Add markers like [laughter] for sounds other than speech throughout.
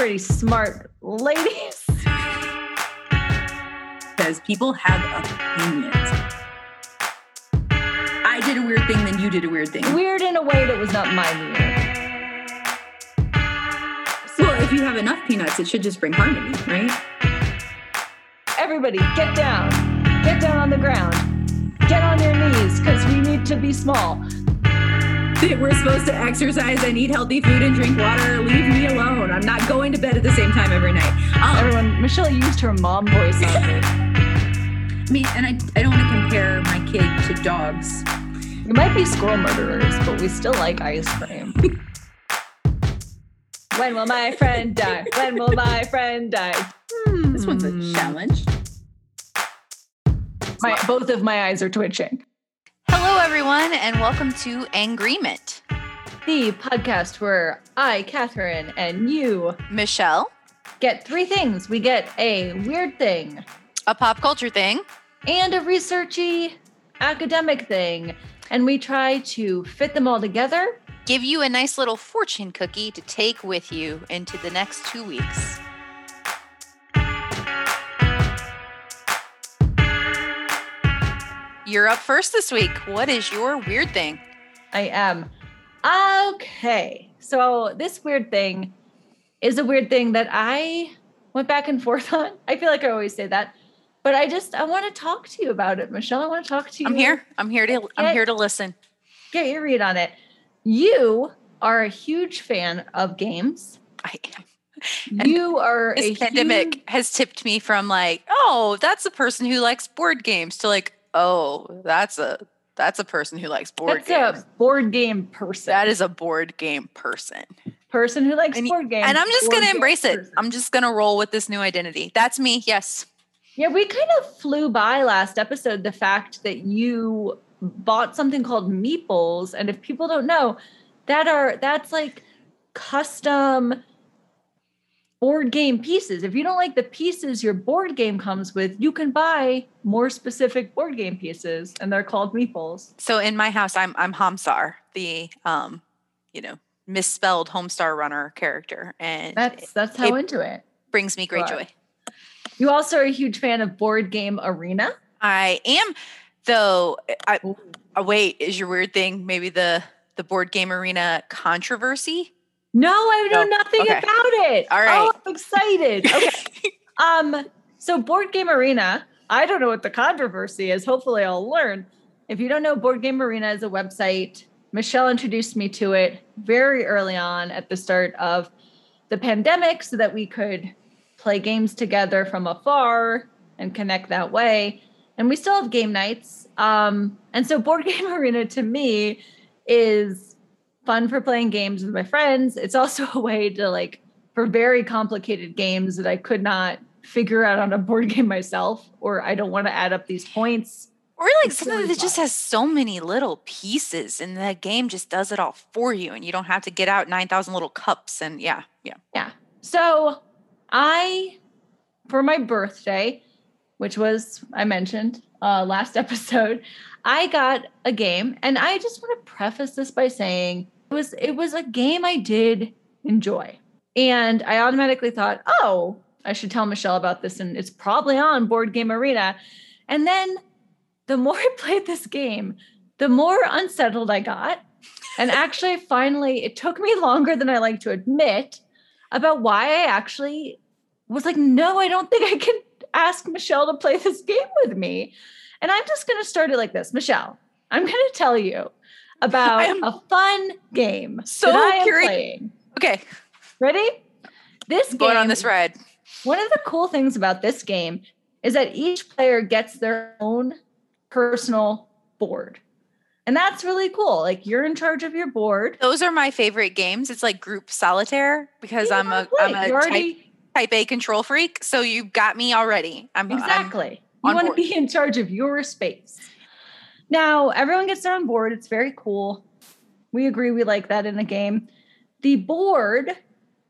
pretty smart ladies. Because people have opinions. I did a weird thing, then you did a weird thing. Weird in a way that was not my weird. Well, if you have enough peanuts, it should just bring harmony, right? Everybody, get down. Get down on the ground. Get on your knees because we need to be small. That We're supposed to exercise and eat healthy food and drink water. Leave me alone. I'm not going to bed at the same time every night. Um, Everyone, Michelle used her mom voice on [laughs] me. I mean, and I, I don't want to compare my kid to dogs. We might be squirrel murderers, but we still like ice cream. [laughs] when will my friend die? When will my friend die? This one's a Hmm. challenge. My, both of my eyes are twitching. Hello, everyone, and welcome to Angreement. The podcast where I, Catherine, and you Michelle, get three things. We get a weird thing a pop culture thing. and a researchy academic thing. And we try to fit them all together. Give you a nice little fortune cookie to take with you into the next two weeks. You're up first this week. What is your weird thing? I am. Okay. So this weird thing is a weird thing that I went back and forth [laughs] on. I feel like I always say that. But I just I want to talk to you about it, Michelle. I want to talk to you. I'm here. I'm here to I'm here to listen. Get your read on it. You are a huge fan of games. I am. And you are This a pandemic huge- has tipped me from like, oh, that's a person who likes board games to like, oh, that's a that's a person who likes board that's games. a board game person. That is a board game person. person who likes And, board games. and I'm just going to embrace it. person. I'm just going to roll with this new identity. That's me. Yes. Yeah, we kind of flew by last episode the fact that you bought something called Meeples, and if people don't know, that are that's like custom board game pieces. If you don't like the pieces your board game comes with, you can buy more specific board game pieces, and they're called Meeples. So in my house, I'm I'm Homsar, the um, you know, misspelled Homestar Runner character, and That's that's how it- into it. brings me great joy. You also are a huge fan of Board Game Arena. I am, though. I oh, wait. Is your weird thing maybe the the board game arena controversy? No, I know No. nothing Okay. about it. All right. Oh, I'm excited. Okay. [laughs] um, so Board Game Arena, I don't know what the controversy is. Hopefully I'll learn. If you don't know, Board Game Arena is a website. Michelle introduced me to it very early on at the start of the pandemic so that we could play games together from afar and connect that way. And we still have game nights. Um, and so Board [laughs] Game Arena to me is fun for playing games with my friends. It's also [laughs] a way to like for very complicated games that I could not figure out on a board game myself, or I don't want to add up these points. Or like something really that just has so many little pieces, and the game just does it all for you, and you don't have to get out nine thousand little cups. And yeah, yeah. Yeah. So I, for my birthday, which was I mentioned uh, last [laughs] episode, I got a game, and I just want to preface this by saying it was it was a game I did enjoy, and I automatically thought, oh, I should tell Michelle about this, and it's probably on Board Game Arena, and then the more [laughs] I played this game, the more unsettled I got. And [laughs] actually, finally, it took me longer than I like to admit about why I actually was like, no, I don't think I can ask Michelle to play this [laughs] game with me. And I'm just going to start it like this Michelle, I'm going to tell you about am a fun game so that I am curious. playing. Okay, Ready? This going game on this ride. one of the cool things about this game is that each player gets their own personal board. And that's really cool. Like you're in charge of your board. Those are my favorite games. It's like group solitaire because You I'm a am a You type, already type A control freak. So you got me already. I'm I'm- exactly. You on want to be in charge of your space. Now, everyone gets their own board. It's very cool. We agree we like that in a game. The board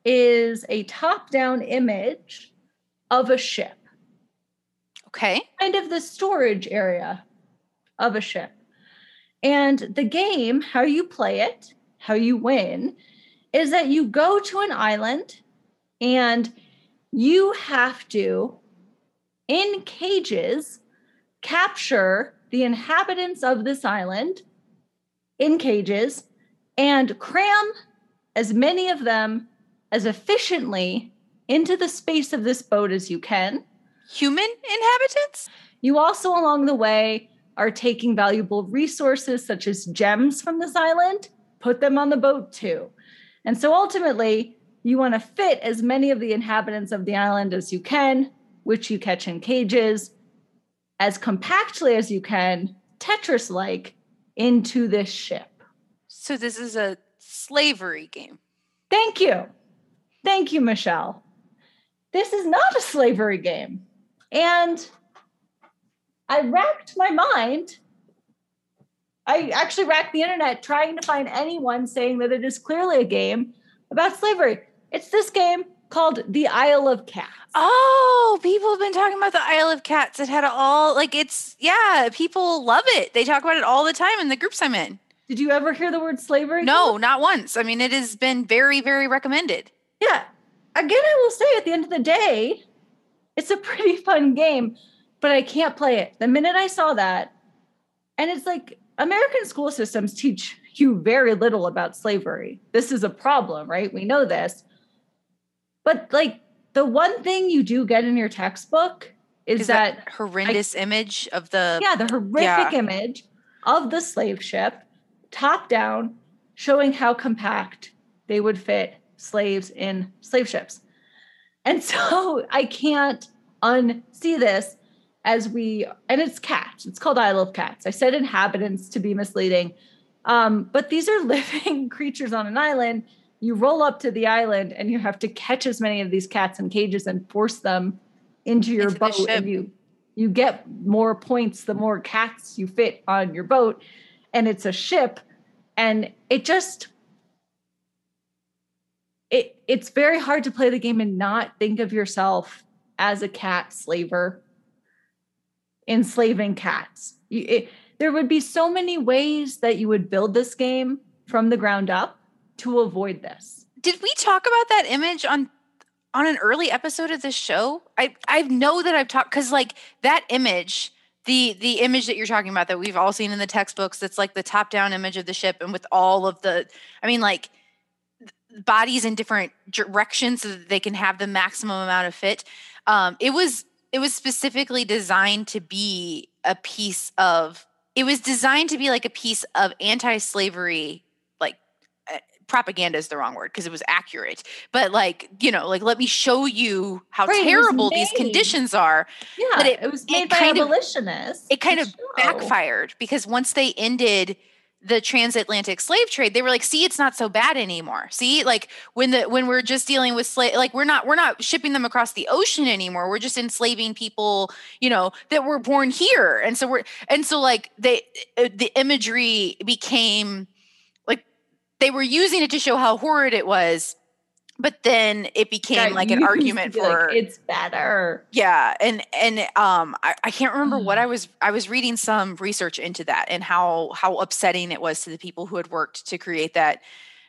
is a top-down image of a ship. okay. kind of the storage area of a ship. And the game, how you play it, how you win, is that you go to an island And you have to, in cages, capture the inhabitants of this island in cages and cram as many of them as efficiently into the space of this boat as you can. Human inhabitants? You also, along the way, are taking valuable resources such as gems from this island, put them on the boat too. And so ultimately, you want to fit as many of the inhabitants of the island as you can, which you catch in cages, as compactly as you can, Tetris like, into this ship. So this is a slavery game. Thank you. Thank you, Michelle. This is not a slavery game. And I racked my mind. I actually racked the internet trying to find anyone saying that it is clearly a game about slavery. It's this game called The Isle of Cats. Oh, people have been talking about the Isle of Cats. It had all like it's yeah, people love it. They talk about it all the time in the groups I'm in. Did you ever hear the word slavery? No, not once. I mean, it has been very, very recommended. Yeah. Again, I will say at the end of the day, it's a pretty [laughs] fun game, but I can't play it. The minute I saw that, and it's like American school systems teach you very little about slavery. This is a problem, right? We know this. But like the one thing you do get in your textbook is, Is that, that horrendous image of the yeah, the horrific Yeah. image of the slave ship, top down, showing how compact they would fit slaves in slave ships. And [laughs] so I can't unsee this as we, and it's cats. It's called Isle of Cats. I said inhabitants to be misleading. Um, but these are [laughs] living creatures on an island. You roll up to the island and you have to catch as many of these cats in cages and force them into your Into boat. And you you get more points the more cats you fit on your boat. And it's a ship. And it just it it's very hard to play the game and not think of yourself as a cat slaver enslaving cats. You, it, there would be so many ways that you would build this game from the ground up to avoid this. Did we talk about that image on on an early episode of this show? I I know that I've talked because like that image, the the image that you're talking about that we've all seen in the textbooks, that's like the top down image of the ship and with all of the, I mean like bodies in different directions so that they can have the maximum amount of fit. Um, it was it was specifically designed to be a piece of. It was designed to be like a piece of anti-slavery propaganda is the wrong word because it was accurate but like you know like let me show you how Right, terrible these conditions are Yeah, But it- it, was it made by kind of- abolitionists. it kind of show. backfired because once they ended the transatlantic slave trade they were like see it's not so bad anymore see like when the when we're just dealing with slave like we're not we're not shipping them across the ocean anymore we're just enslaving people you know that were born here and so we're and so like they uh, the imagery became they were using it to show how horrid it was but then it became like an argument be like, for it's better. yeah, and and um, I, I can't remember what Mm. I was. I was reading some research into that and how how upsetting it was to the people who had worked to create that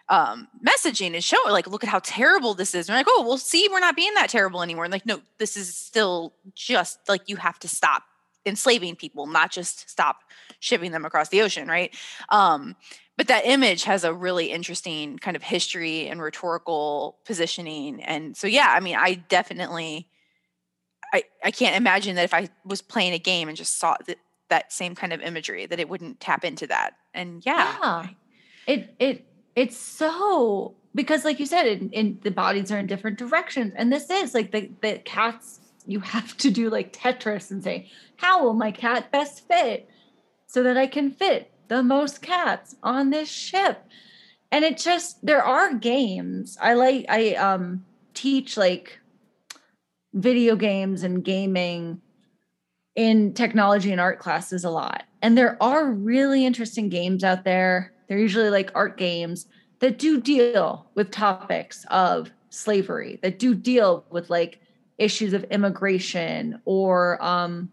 um, messaging and show like, look at how terrible this is. And we're like, oh, well, see, we're not being that terrible anymore. And like, no, this is still just like you have to stop enslaving people, not just stop shipping them across the ocean, right? Um, but that image has a really interesting kind of history and rhetorical positioning. And so, yeah, I mean, I definitely. I, I can't imagine that if I was playing a game and just saw that, that same kind of imagery that it wouldn't tap into that. And yeah, Yeah. It it it's so because like you said, in, in the bodies are in different directions. And this is like the, the cats you have to do like Tetris and say, how will my cat best fit so that I can fit the most cats on this ship? And it just there are games. I like I um teach like video games and gaming in technology and art classes a lot. And there are really interesting games out there. They're usually like art games that do deal with topics of slavery, that do deal with like issues of immigration or um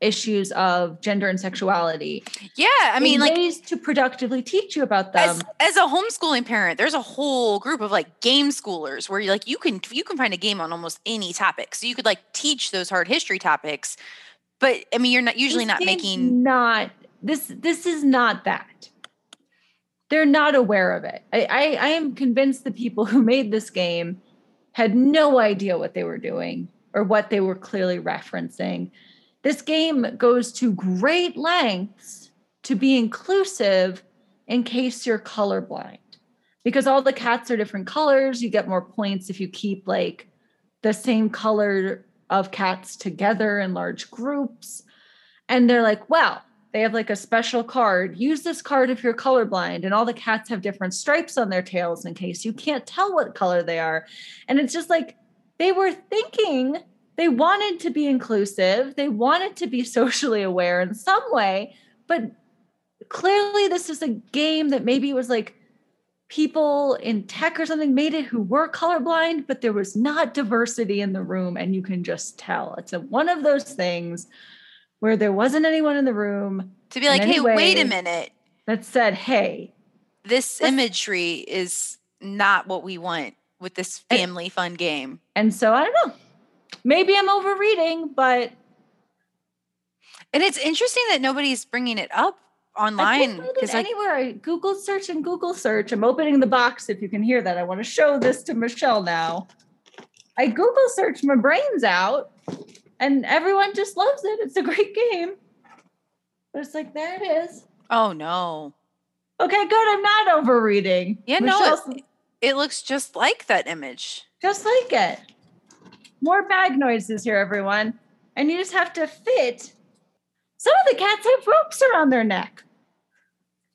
issues of gender and sexuality. Yeah, I mean, like ways to productively teach you about them. As, as a homeschooling parent, there's a whole group of like game schoolers where you like you can you can find a game on almost any topic. So you could like teach those hard history topics. But I mean, you're not usually This not making not this this is not that. They're not aware of it. I, I I am convinced the people who made this game had no idea what they were doing or what they were clearly referencing. This game goes to great lengths to be inclusive in case you're colorblind. Because all the cats are different colors, you get more points if you keep like the same color of cats together in large groups. And they're like, well, they have like a special card. Use this card if you're colorblind. And all the cats have different stripes on their tails in case you can't tell what color they are. And it's just like they were thinking they wanted to be inclusive, they wanted to be [laughs] socially aware in some way, but clearly this is a game that maybe was like people in tech or something made it who were colorblind, but there was not diversity in the room, and you can just tell. It's a, one of those things where there wasn't anyone in the room to be like, hey, wait a minute. that said, "Hey, This imagery is not what we want with this And- family fun game. And so I don't know. Maybe I'm overreading, but And it's interesting that nobody's bringing it up online can't find it because anywhere. I Google search and Google search. I'm opening the box if you can hear that. I want to show this to Michelle now. I Google search my brains out, and everyone just loves it. It's a great game. But it's like there it is. oh no. Okay, good. I'm not overreading. Yeah, no, it, it looks just like that image. just like it. More bag noises here, everyone. And you just have to fit. Some of the cats have ropes around their neck.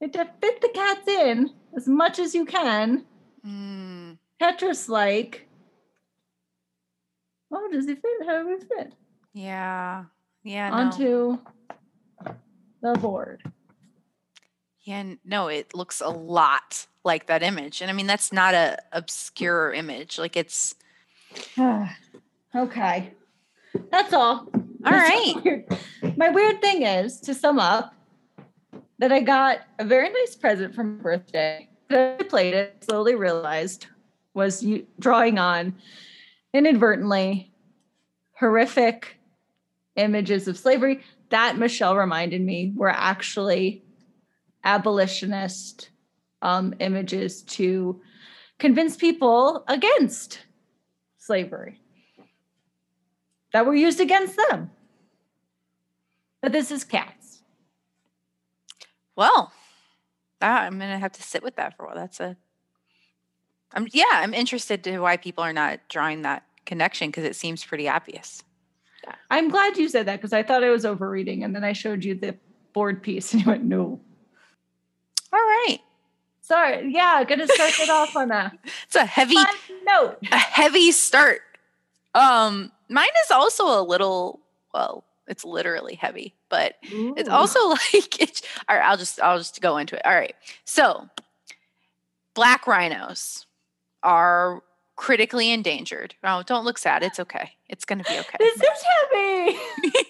You have to fit the cats in as much as you can. Mm, Tetris like. Oh, does he fit? How does he fit? yeah. Yeah. No. Onto the board. Yeah, no, it looks a lot like that image. And I mean, that's not a obscure image. Like it's okay. That's all. all That's right. weird. My weird thing is, to sum up, that I got a very nice present for my birthday. I played it, slowly realized was drawing on inadvertently horrific images of slavery that Michelle reminded me were actually abolitionist um, images to convince people against slavery that were used against them. But this is cats. Well, I'm gonna have to sit with that for a while. That's a I'm yeah, I'm interested to why people are not drawing that connection because it seems pretty obvious. I'm glad you said that because I thought I was overreading, and then I showed you the board piece, [laughs] and you went, "No." All right. Sorry. Yeah, gonna start it off on that. [laughs] It's a heavy fun note. a heavy start. Um, mine is also a little well, it's literally heavy, but it's also [laughs] like it's all right, I'll just I'll just go into it. All right. So black rhinos are critically endangered. Oh, don't look sad. It's okay. It's gonna be okay. This is heavy. [laughs]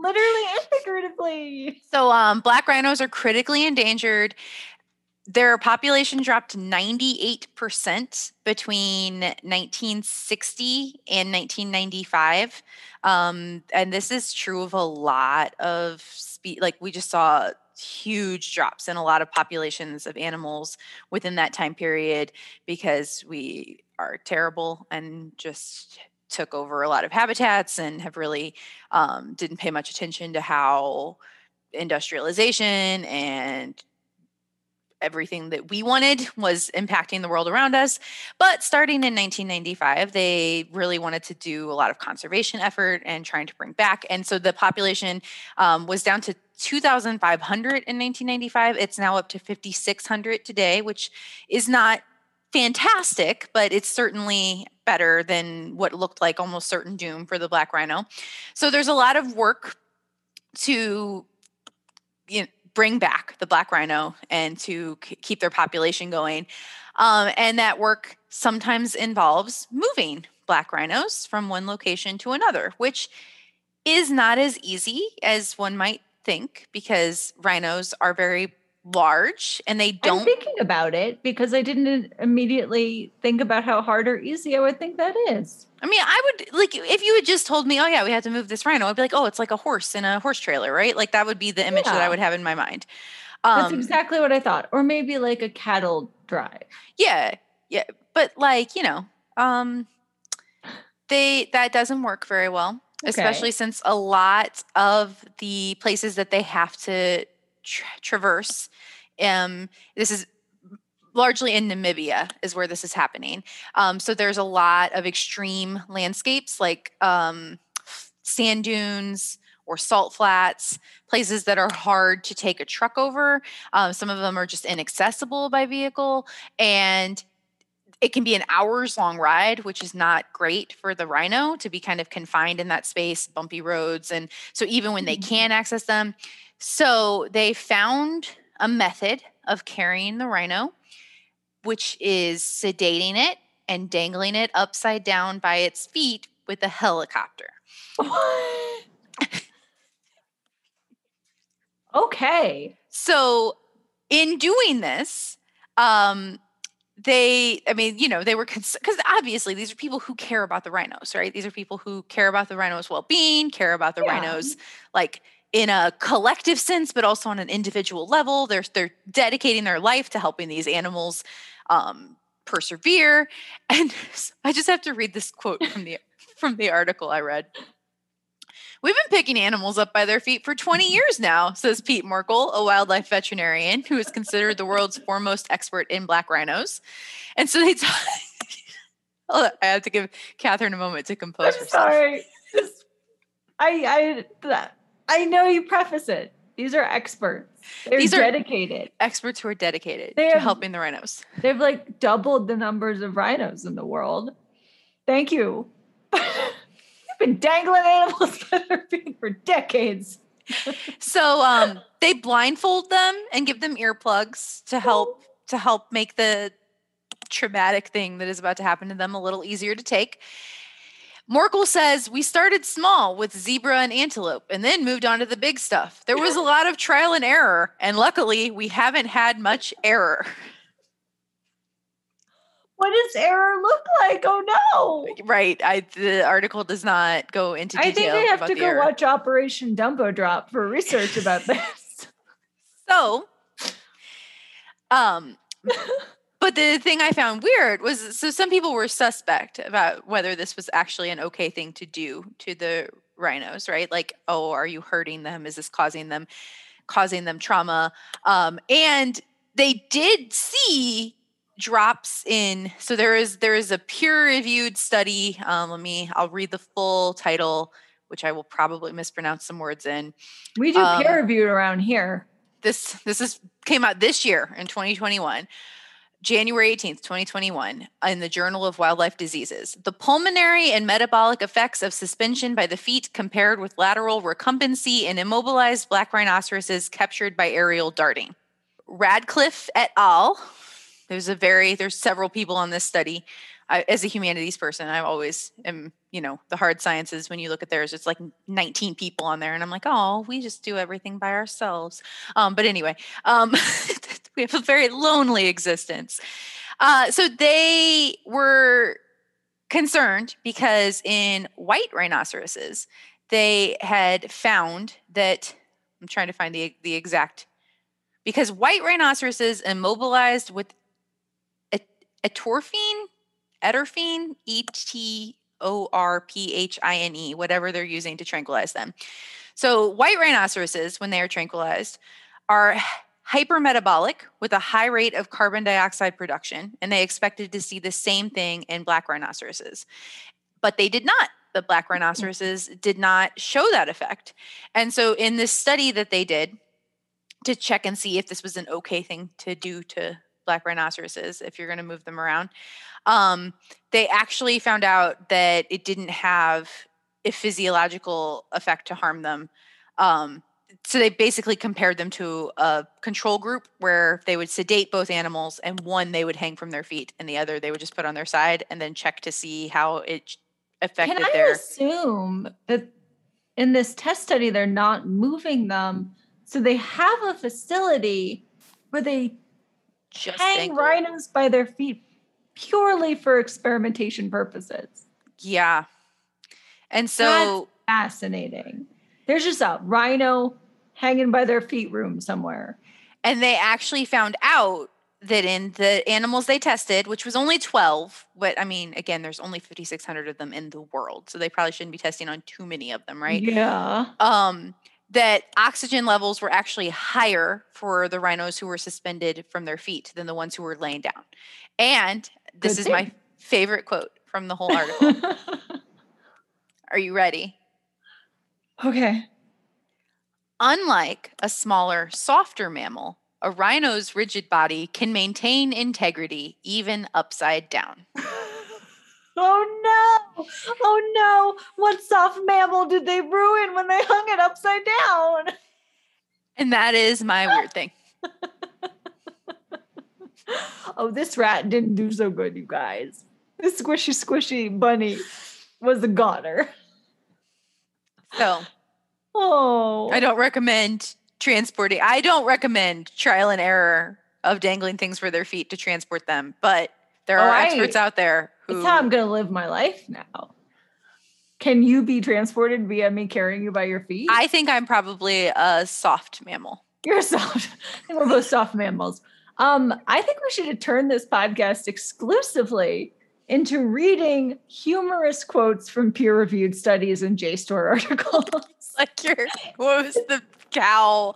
Literally and figuratively. So um black rhinos are critically endangered. Their population dropped 98% between 1960 and 1995. Um, and this is true of a lot of spe- like we just saw huge drops in a lot of populations of animals within that time period because we are terrible and just took over a lot of habitats and have really um, didn't pay much attention to how industrialization and everything that we wanted was impacting the world around us. But starting in 1995, they really wanted to do a lot of conservation effort and trying to bring back. And so the population um, was down to 2,500 in 1995. It's now up to 5,600 today, which is not fantastic, but it's certainly better than what looked like almost certain doom for the black rhino. So there's a lot of work to you know, bring back the black rhino and to keep their population going. Um, and that work sometimes involves moving black rhinos from one location to another, which is not as easy as one might think because rhinos are very large and they I'm don't thinking about it because I didn't immediately think about how hard or easy I would think that is. I mean, I would like if you had just told me, "Oh yeah, we had to move this rhino." I'd be like, "Oh, it's like a horse in a horse trailer, right?" Like that would be the image that I would have in my mind. That's Um, exactly what I thought. Or maybe like a cattle drive. yeah, yeah, but like you know, um, they that doesn't work very well, Okay. especially since a lot of the places that they have to tra- traverse, um, this is largely in Namibia is where this is happening. Um, so there's a lot of extreme landscapes like um, sand dunes or salt flats, places that are hard to take a truck over. Um, some of them are just inaccessible by vehicle, and it can be an hours long ride, which is not great for the rhino to be kind of confined in that space, bumpy roads. And so even when they Mhm. can access them, so they found a method of carrying the rhino, which is sedating it and dangling it upside down by its feet with a helicopter. [laughs] okay. So in doing this, um, they, I mean, you know, they were because obviously these are people who care about the rhinos, right? These are people who care about the rhinos' well-being, care about the Yeah. rhinos, like in a collective sense, but also on an individual level. They're they're dedicating their life to helping these animals um, persevere. And [laughs] I just have to read this quote from the from the article I read. We've been picking animals up by their feet for 20 mm-hmm. years now, says Pete Morkel, a wildlife veterinarian who is considered the world's foremost expert in black rhinos. And so they talk. [laughs] I have to give Catherine a moment to compose I'm herself. sorry. Just- I I I know you preface it. These are experts. They're These are- dedicated. Experts who are dedicated They to have- helping the rhinos. They've like doubled the numbers of rhinos in the world. Thank you. [laughs] Been dangling animals by their feet for decades. So um, they blindfold them and give them earplugs to help to help make the traumatic thing that is about to happen to them a little easier to take. Morkel says we started small with zebra and antelope and then moved on to the big stuff. There was [laughs] a lot of trial and error, and luckily we haven't had much error. What does error look like? Oh no. Right. I the article does not go into detail I think I have to go error. watch Operation Dumbo Drop for research about this. [laughs] So, um, but the thing I found weird was so some people were suspect about whether this was actually an okay thing to do to the rhinos, right? Like, oh, are you hurting them? Is this causing them causing them trauma? Um, and they did see drops in. So there is there is a peer reviewed study um let me i'll read the full title which i will probably mispronounce some words in. We do Um, peer reviewed around here. this this is came out this year in 2021 january 18th 2021 in the journal of wildlife diseases. The pulmonary and metabolic effects of suspension by the feet compared with lateral recumbency in immobilized black rhinoceroses captured by aerial darting. Radcliffe et al there's a very there's several people on this study. I, as a humanities person i always am you know the hard sciences when you look at theirs it's like 19 people on there and i'm like oh we just do everything by ourselves. Um, but anyway um, [laughs] we have a very lonely existence. Uh, so they were concerned because in white rhinoceroses they had found that i'm trying to find the, the exact because white rhinoceroses immobilized with etorphine? Etorphine e t o r p h i n e whatever they're using to tranquilize them. So white rhinoceroses when they are tranquilized are hypermetabolic with a high rate of carbon dioxide production and they expected to see the same thing in black rhinoceroses. But they did not. The black mm-hmm. rhinoceroses did not show that effect. And so in this study that they did to check and see if this was an okay thing to do to black rhinoceroses if you're going to move them around um, they actually found out that it didn't have a physiological effect to harm them um, so they basically compared them to a control group where they would sedate both animals and one they would hang from their feet and the other they would just put on their side and then check to see how it affected Can I their assume that in this test study, they're not moving them. So they have a facility where they Just hang rhinos by their feet purely for experimentation purposes. Yeah. And so Fascinating. There's just a rhino hanging by their feet room somewhere. and they actually found out that in the animals they tested, which was only 12, but I mean, again, there's only 5,600 of them in the world. So they probably shouldn't be testing on too many of them, right? Yeah. um, that oxygen levels were actually higher for the rhinos who were suspended from their feet than the ones who were laying down. And this Good is my favorite quote from the whole article. [laughs] Are you ready? okay. Unlike a smaller, softer mammal, a rhino's rigid body can maintain integrity even upside down. [laughs] Oh no! Oh no! What soft mammal did they ruin when they hung it upside down? And that is my weird thing. [laughs] Oh, this rat didn't do so good, you guys. This squishy, squishy bunny was a goner. So Oh, I don't recommend transporting. I don't recommend trial and error of dangling things for their feet to transport them, but there are I- experts out there who It's how I'm gonna live my life now. Can you be transported via me carrying you by your feet? I think I'm probably a soft mammal. You're soft. I [laughs] think we're both soft mammals. Um, I think we should turn this podcast exclusively into reading humorous quotes from peer-reviewed studies and JSTOR [laughs] articles. Like your what was the cow?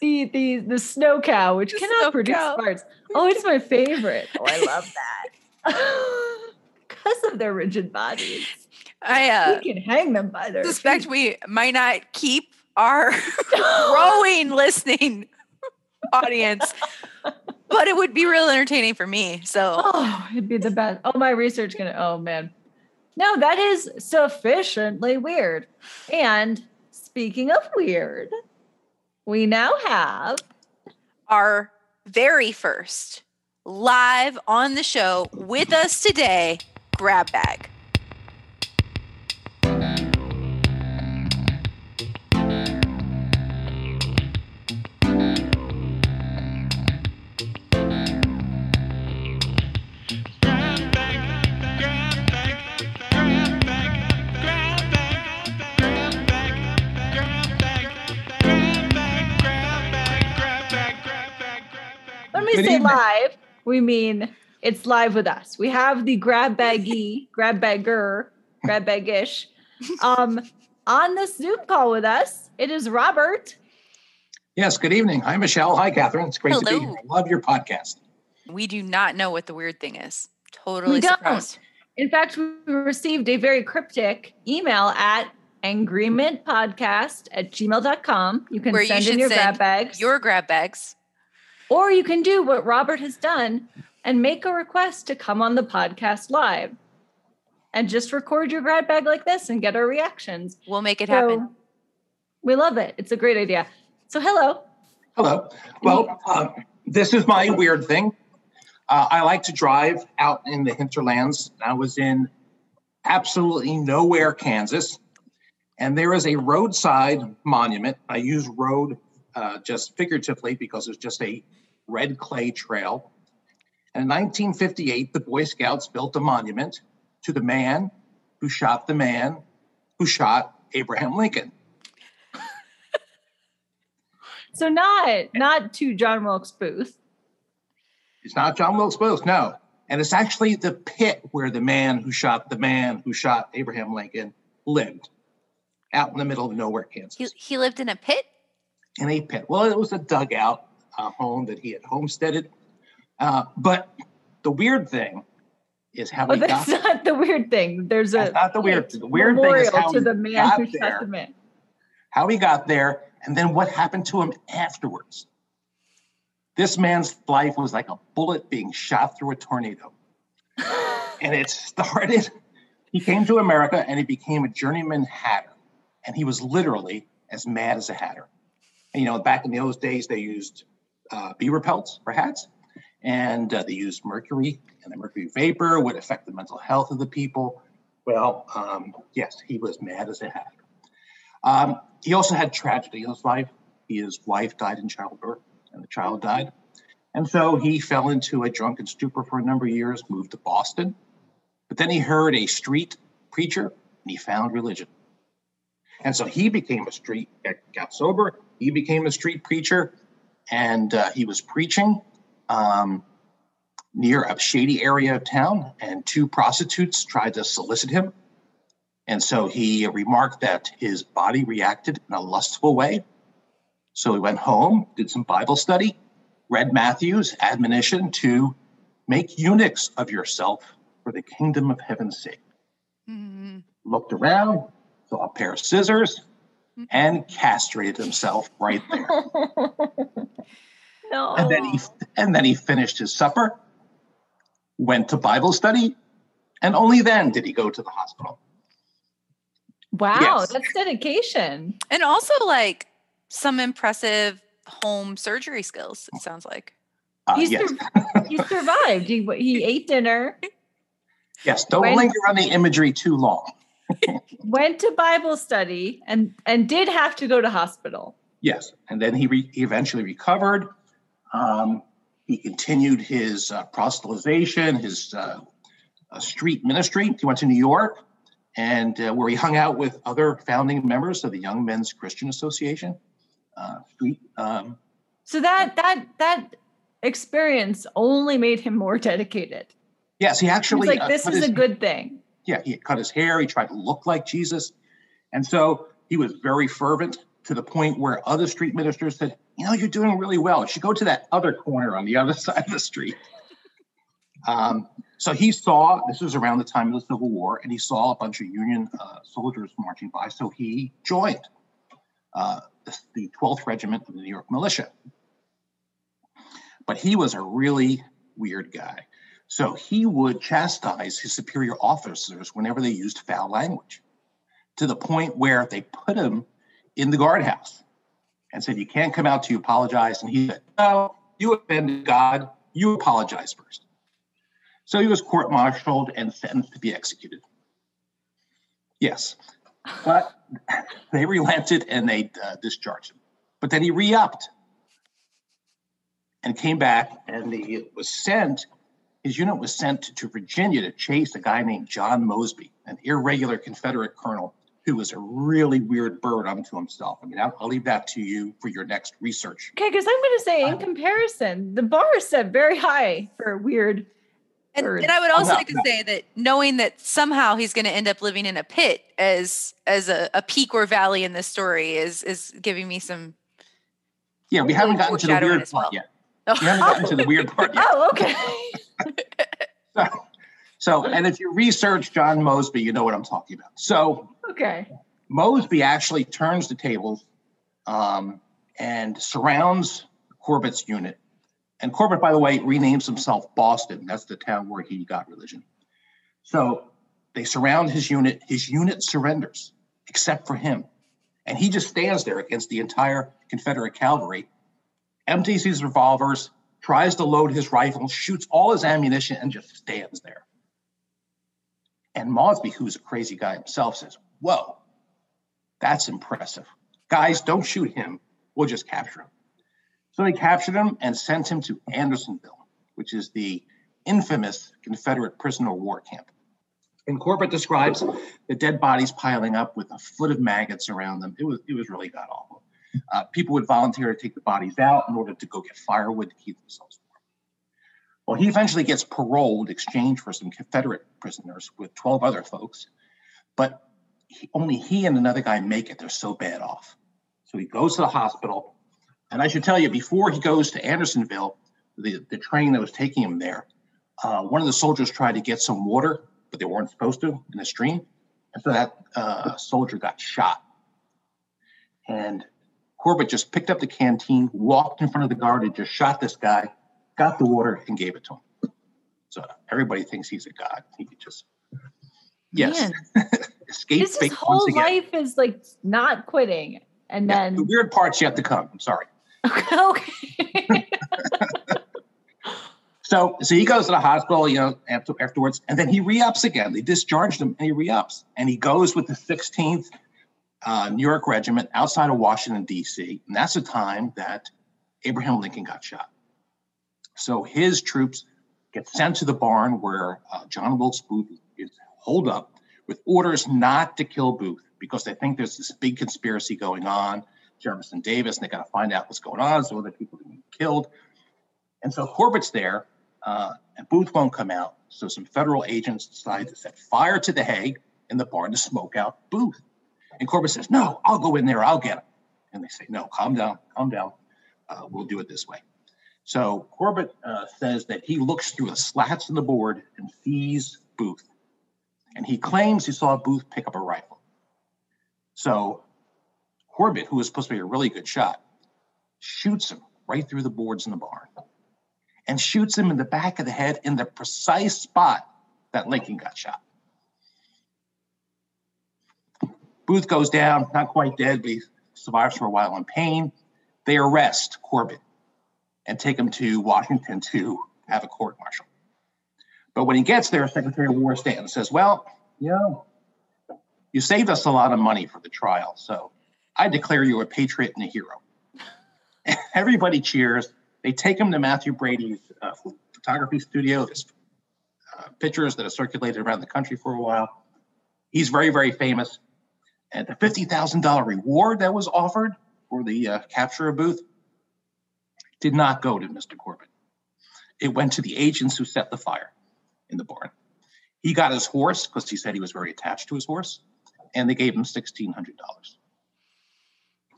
the the the snow cow, which The cannot produce cow. farts. Oh, it's my favorite. Oh, I love that. Because of their rigid bodies. I uh, we can hang them by their suspect feet. we might not keep our [laughs] growing listening audience, but it would be real entertaining for me. So Oh, it'd be the best. Oh, my research gonna. Oh man, no, that is sufficiently weird. And speaking of weird, we now have our very first live on the show with us today, Grab Bag. when we Good say live, we mean it's live with us. We have the grab baggy, [laughs] grab bagger, grab baggish um, on this Zoom call with us. It is Robert. Yes, good evening. Hi, Michelle. Hi, Catherine. It's great to be here. I love your podcast. We do not know what the weird thing is. Totally We don't. In fact, we received a very cryptic email at agreementpodcast at gmail.com. You can Where you send in your send grab bags. Your grab bags. Or you can do what Robert has done and make a request to come on the podcast live and just record your grad bag like this and get our reactions. We'll make it happen. We love it. It's a great idea. So, hello. Hello. Well, uh, this is my weird thing. Uh, I like to drive out in the hinterlands. I was in absolutely nowhere, Kansas, and there is a roadside monument. I use road uh, just figuratively because it's just a red clay trail. And in 1958, the Boy Scouts built a monument to the man who shot the man who shot Abraham Lincoln. [laughs] So, not not to John Wilkes Booth. It's not John Wilkes Booth, no. And it's actually the pit where the man who shot the man who shot Abraham Lincoln lived, out in the middle of nowhere, Kansas, He, he lived in a pit. In a pit. Well, it was a dugout uh, home that he had homesteaded. Uh, but the weird thing is how Oh, he that's got not the weird thing. There's a not the weird. The weird thing is how to he the man got who there. shot the man. how he got there, and then what happened to him afterwards. This man's life was like a bullet being shot through a tornado. [laughs] and it started, he came to America and he became a journeyman hatter. And he was literally as mad as a hatter. You know, back in those days, they used uh, beaver pelts for hats, and uh, they used mercury, and the mercury vapor would affect the mental health of the people. Well, um, yes, he was mad as a hatter. Um, he also had tragedy in his life. His wife died in childbirth, and the child died. And so he fell into a drunken stupor for a number of years, moved to Boston. But then he heard a street preacher and he found religion. And so he became a street, got sober, he became a street preacher, and uh, he was preaching um, near a shady area of town, and two prostitutes tried to solicit him. And so he remarked that his body reacted in a lustful way. So he went home, did some Bible study, read Matthew's admonition to make eunuchs of yourself for the kingdom of heaven's sake. Mm-hmm. Looked around, saw a pair of scissors, mm-hmm. and castrated himself right there. [laughs] no. And then he and then he finished his supper, went to Bible study, and only then did he go to the hospital. Wow, yes. that's dedication. And also like some impressive home surgery skills, it sounds like. Uh, he, yes. sur- he survived. He, he ate dinner. Yes, don't went, linger on the imagery too long. [laughs] went to Bible study and and did have to go to hospital. Yes, and then he, re- he eventually recovered. Um, he continued his uh, proselytization, his uh, uh, street ministry. He went to New York, and uh, where he hung out with other founding members of the Young Men's Christian Association. Uh, street. Um, so that that that experience only made him more [laughs] dedicated. Yes, he actually like this is his, a good thing. Yeah, he cut his hair. He tried to look like Jesus, and so he was very fervent to the point where other street ministers said, "You know, you're doing really well. You should go to that other corner on the other [laughs] side of the street." Um, so he saw this was around the time of the Civil War, and he saw a bunch of Union uh, soldiers marching by. So he joined uh, the, the 12th Regiment of the New York Militia. But he was a really weird guy. So he would chastise his superior officers whenever they used foul language, to the point where they put him in the guardhouse and said, You can't come out to apologize. And he said, No, you offended God. You apologize first. So he was court martialed and sentenced to be executed. Yes. But [laughs] they relented and they uh, discharged him. But then he re upped and came back and he was sent. His unit was sent to Virginia to chase a guy named John Mosby, an irregular Confederate colonel who was a really weird bird unto himself. I mean, I'll, I'll leave that to you for your next research. Okay, because I'm going to say, in uh, comparison, the bar is set very high for weird and, and, I would also like to say that knowing that somehow he's going to end up living in a pit as as a, a peak or valley in this story is is giving me some. Yeah, we haven't gotten to the weird well. part yet. Oh. We haven't gotten to the weird part [laughs] oh, yet. Oh, okay. So, so, and if you research John Mosby, you know what I'm talking about. So, okay, Mosby actually turns the tables um, and surrounds Corbett's unit and Corbett, by the way, renames himself Boston. That's the town where he got religion. So they surround his unit. His unit surrenders, except for him. And he just stands there against the entire Confederate cavalry, empties his revolvers, tries to load his rifle, shoots all his ammunition, and just stands there. And Mosby, who's a crazy guy himself, says, Whoa, that's impressive. Guys, don't shoot him. We'll just capture him. So they captured him and sent him to Andersonville, which is the infamous Confederate prisoner of war camp. And Corbett describes the dead bodies piling up with a foot of maggots around them. It was, it was really god awful. Uh, people would volunteer to take the bodies out in order to go get firewood to keep themselves warm. Well, he eventually gets paroled, exchanged for some Confederate prisoners with 12 other folks, but he, only he and another guy make it. They're so bad off. So he goes to the hospital and I should tell you, before he goes to Andersonville, the, the train that was taking him there, uh, one of the soldiers tried to get some water, but they weren't supposed to in the stream. And so that uh, soldier got shot. And Corbett just picked up the canteen, walked in front of the guard, and just shot this guy, got the water, and gave it to him. So everybody thinks he's a god. He could just, yes, [laughs] escape. His whole life is like not quitting. And yeah, then the weird part's yet to come. I'm sorry. Okay. [laughs] [laughs] So, so he goes to the hospital, you know, after, afterwards, and then he re-ups again. They discharged him, and he re-ups, and he goes with the 16th uh, New York Regiment outside of Washington D.C. And that's the time that Abraham Lincoln got shot. So his troops get sent to the barn where uh, John Wilkes Booth is holed up with orders not to kill Booth because they think there's this big conspiracy going on. Jefferson Davis, and they got to find out what's going on so other people can be killed. And so Corbett's there, uh, and Booth won't come out. So some federal agents decide to set fire to the hay in the barn to smoke out Booth. And Corbett says, No, I'll go in there, I'll get him. And they say, No, calm down, calm down. Uh, we'll do it this way. So Corbett uh, says that he looks through the slats in the board and sees Booth. And he claims he saw Booth pick up a rifle. So Corbett, who was supposed to be a really good shot, shoots him right through the boards in the barn and shoots him in the back of the head in the precise spot that Lincoln got shot. Booth goes down, not quite dead, but he survives for a while in pain. They arrest Corbett and take him to Washington to have a court martial. But when he gets there, Secretary of War Stanton says, Well, you know, you saved us a lot of money for the trial, so I declare you a patriot and a hero. [laughs] Everybody cheers. They take him to Mathew Brady's uh, photography studio. There's uh, pictures that have circulated around the country for a while. He's very, very famous. And the $50,000 reward that was offered for the uh, capture of Booth did not go to Mr. Corbett. It went to the agents who set the fire in the barn. He got his horse because he said he was very attached to his horse, and they gave him $1,600.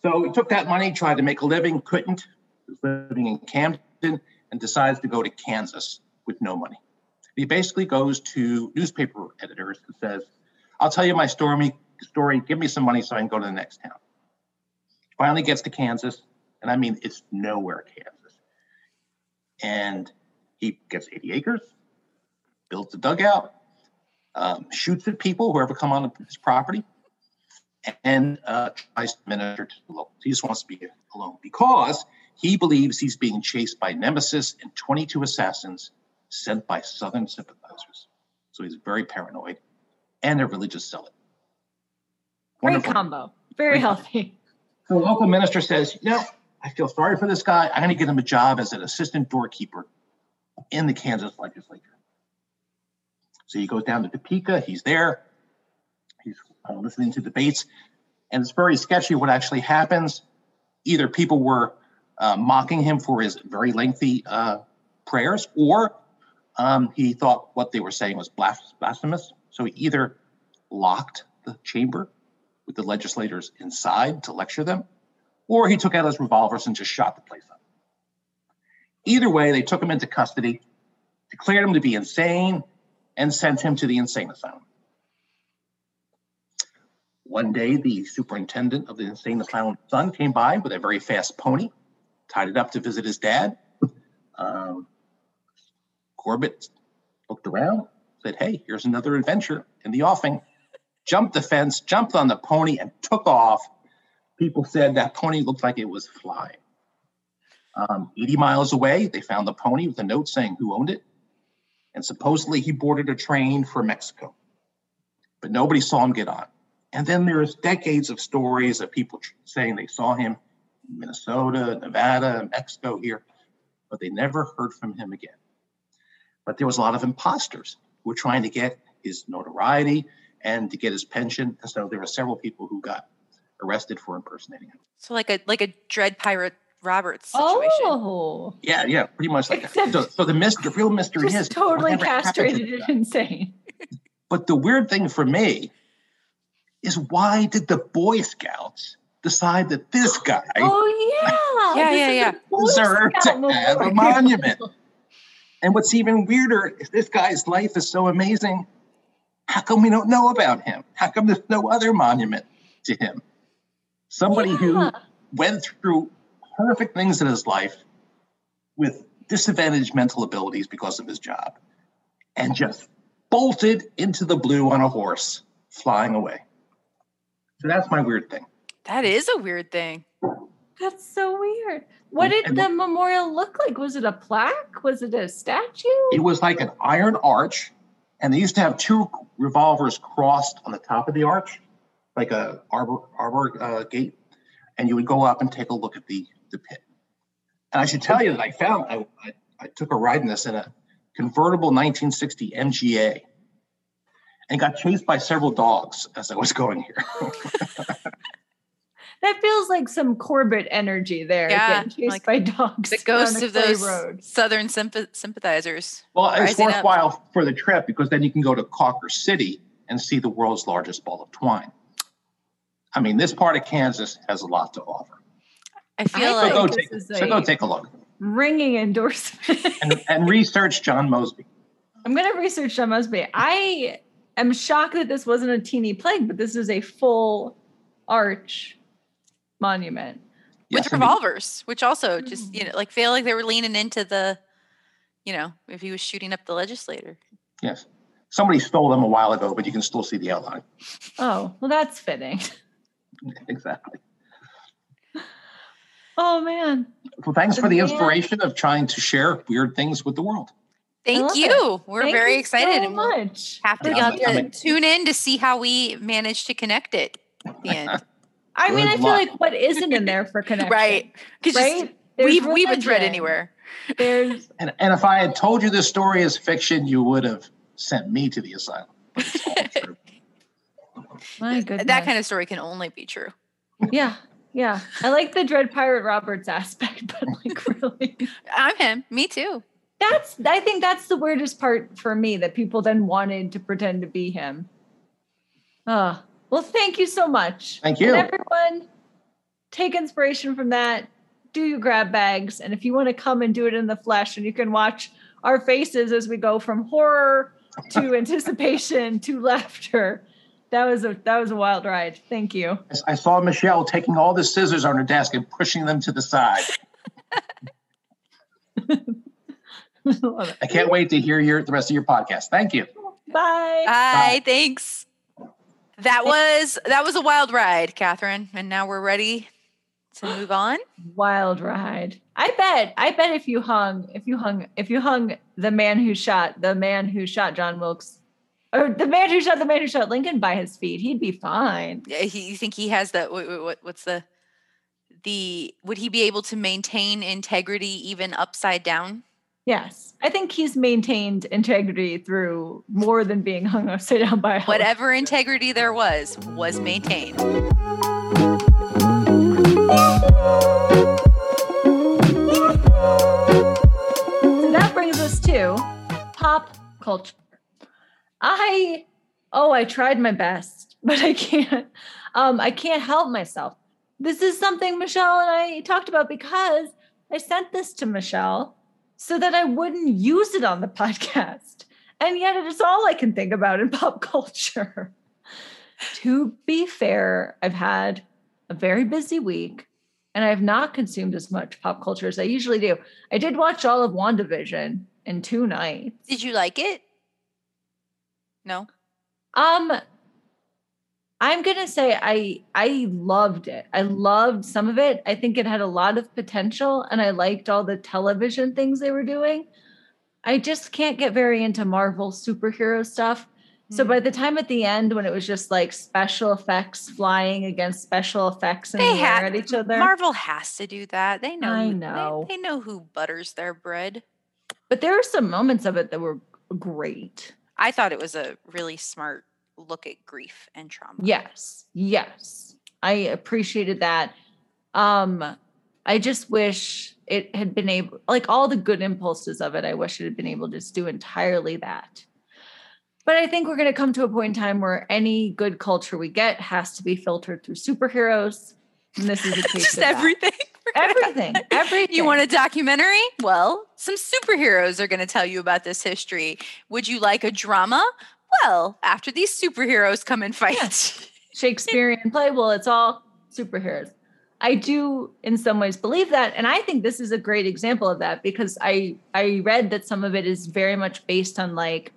So he took that money, tried to make a living, couldn't, was living in Camden, and decides to go to Kansas with no money. He basically goes to newspaper editors and says, I'll tell you my story, story, give me some money so I can go to the next town. Finally gets to Kansas, and I mean, it's nowhere Kansas. And he gets 80 acres, builds a dugout, um, shoots at people, whoever come on his property, and uh, tries to minister to the locals. He just wants to be alone because he believes he's being chased by Nemesis and 22 assassins sent by Southern sympathizers. So he's very paranoid and a religious zealot. Great combo. Very Great healthy. So the local minister says, you know, I feel sorry for this guy. I'm going to get him a job as an assistant doorkeeper in the Kansas legislature. So he goes down to Topeka. He's there. He's uh, listening to debates. And it's very sketchy what actually happens. Either people were uh, mocking him for his very lengthy uh, prayers, or um, he thought what they were saying was blasphemous. So he either locked the chamber with the legislators inside to lecture them, or he took out his revolvers and just shot the place up. Either way, they took him into custody, declared him to be insane, and sent him to the insane asylum. One day, the superintendent of the insane asylum son came by with a very fast pony, tied it up to visit his dad. Um, Corbett looked around, said, Hey, here's another adventure in the offing jumped the fence, jumped on the pony, and took off. People said that pony looked like it was flying. Um, 80 miles away, they found the pony with a note saying who owned it. And supposedly he boarded a train for Mexico. But nobody saw him get on. And then there's decades of stories of people saying they saw him in Minnesota, Nevada, Mexico here, but they never heard from him again. But there was a lot of imposters who were trying to get his notoriety, and to get his pension. And so there were several people who got arrested for impersonating him. So like a like a Dread Pirate Roberts situation. Oh, yeah, yeah, pretty much like that. So, so the mystery, the real mystery is totally castrated and insane. But the weird thing for me is why did the Boy Scouts decide that this guy? Oh yeah, yeah, yeah, yeah. Deserved to have a monument. And what's even weirder is this guy's life is so amazing how come we don't know about him? How come there's no other monument to him? Somebody yeah. who went through horrific things in his life with disadvantaged mental abilities because of his job and just bolted into the blue on a horse flying away. So that's my weird thing. That is a weird thing. That's so weird. What did and- the memorial look like? Was it a plaque? Was it a statue? It was like an iron arch, and they used to have two revolvers crossed on the top of the arch, like a arbor arbor uh, gate, and you would go up and take a look at the the pit. And I should tell you that I found I, I, I took a ride in this in a convertible 1960 MGA, and got chased by several dogs as I was going here. [laughs] That feels like some Corbett energy there. Yeah, getting chased like by dogs. The [laughs] ghosts of those road. Southern sympath- sympathizers. Well, it's Rising up. worthwhile for the trip because then you can go to Cawker City and see the world's largest ball of twine. I mean, this part of Kansas has a lot to offer. I feel I So like go this take, is so go a- take a look Ringing endorsement. and, and [laughs] research John Mosby. I'm gonna research John Mosby. I am shocked that this wasn't a teeny plague, but this is a full arch monument. with Yes, indeed. revolvers, which also just you hmm. know like feel like they were leaning into the, you know, if he was shooting up the legislator. Yes. Somebody stole them a while ago, but you can still see the outline. Oh, well, that's fitting. [laughs] Exactly. Oh man. Well, thanks for the Man. inspiration of trying to share weird things with the world. Thank love you. We're Thank very you excited, so and we'll much. have to, Yeah, I'm- have to I'm tune in to see how we manage to connect it at the end. [laughs] I mean, I feel luck. like what isn't in there for [laughs] connection? right? Because Right? There's weave weave a thread religion. anywhere. There's And, and if I had told you this story is fiction, you would have sent me to the asylum. But it's all [laughs] true. my goodness. That kind of story can only be true. Yeah. Yeah. I like the Dread Pirate Roberts aspect, [laughs] but like really I'm him. Me too. that's I think that's the weirdest part for me that people then wanted to pretend to be him. Oh, well, thank you so much. Thank you. And everyone, take inspiration from that. Do your grab bags. And if you want to come and do it in the flesh, and you can watch our faces as we go from horror to [laughs] anticipation to laughter. That was a that was a wild ride. Thank you. I saw Michelle taking all the scissors on her desk and pushing them to the side. [laughs] I can't wait to hear your the rest of your podcast. Thank you. Bye. Bye. Thanks. That was that was a wild ride, Catherine. And now we're ready to move [gasps] on. wild ride. I bet. I bet if you hung, if you hung, if you hung the man who shot the man who shot John Wilkes, or the man who shot the man who shot Lincoln by his feet, he'd be fine. Yeah, he, you think he has that? what, what what's the the would he be able to maintain integrity even upside down? Yes, I think he's maintained integrity through more than being hung [laughs] upside down by. Whatever integrity there was was maintained. So that brings us to pop culture. I oh, I tried my best, [laughs] but I can't um I can't help myself. This is something Michelle and I talked about because I sent this to Michelle so that I wouldn't use it on the [laughs] podcast. And yet it is all I can think about in [laughs] pop culture. to be fair, I've had a very busy week and I have not consumed as much pop culture as I usually do. I did watch all of WandaVision in two nights. Did you like it? No. Um I'm going to say I I loved it. I loved some of it. I think it had a lot of potential and I liked all the television things they were doing. I just can't get very into Marvel superhero stuff. So by mm. the time at the end when it was just like special effects flying against special effects in They the had- at each other. Marvel has to do that. They know. I who- they- know. They, know who butters their bread. but there were some moments of it that were great. I thought it was a really smart look at grief and trauma. Yes. Yes. I appreciated that. Um I just wish it had been able like all the good impulses of it I wish it had been able to just do entirely that. But I think we're going to come to a point in time where any good culture we get has to be filtered through superheroes. And this is a [laughs] taste Just of everything. We're gonna have Everything. Everything. You want a documentary? Well, some superheroes are going to tell you about this history. Would you like a drama? Well, after these superheroes come and fight. [laughs] Shakespearean play. Well, it's all superheroes. I do in some ways believe that. And I think this is a great example of that because I I read that some of it is very much based on like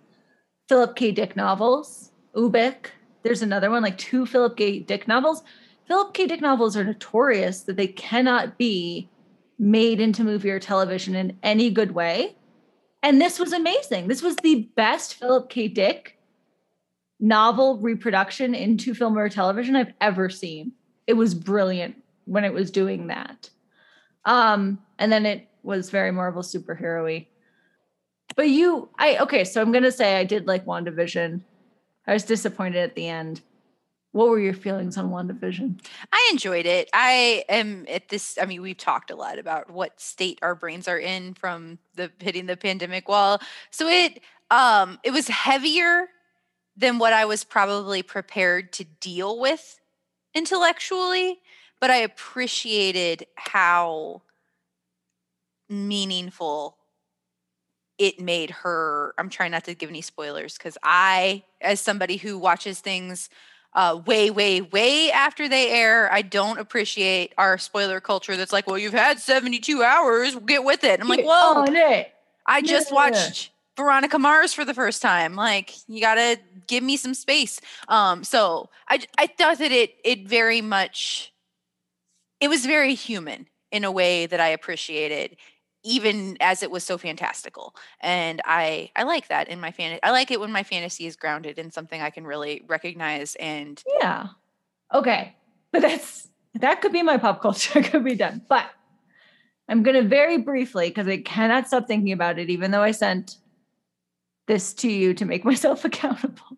Philip K. Dick novels, Ubik. There's another one, like two Philip K. Dick novels. Philip K. Dick novels are notorious that they cannot be made into movie or television in any good way. And this was amazing. This was the best Philip K. Dick novel reproduction into film or television I've ever seen. It was brilliant when it was doing that. Um, and then it was very Marvel superhero-y. But you, I okay, so I'm gonna say I did like WandaVision. I was disappointed at the end. What were your feelings on WandaVision? I enjoyed it. I am at this. I mean, we've talked a lot about what state our brains are in from the hitting the pandemic wall. So it um it was heavier than what I was probably prepared to deal with intellectually, but I appreciated how meaningful it made her. I'm trying not to give any spoilers because I, as somebody who watches things uh, way, way, way after they air, I don't appreciate our spoiler culture that's like, well, you've had 72 hours, get with it. I'm like, whoa. I just watched Veronica Mars for the first time. Like, you gotta give me some space. Um, so I I thought that it it very much it was very human in a way that I appreciated, even as it was so fantastical. And I I like that in my fan. I like it when my fantasy is grounded in something I can really recognize and Yeah. Okay. But that's that could be my pop culture. [laughs] could be done. But I'm gonna very briefly, because I cannot stop thinking about it, even though I sent this to you to make [laughs] myself accountable.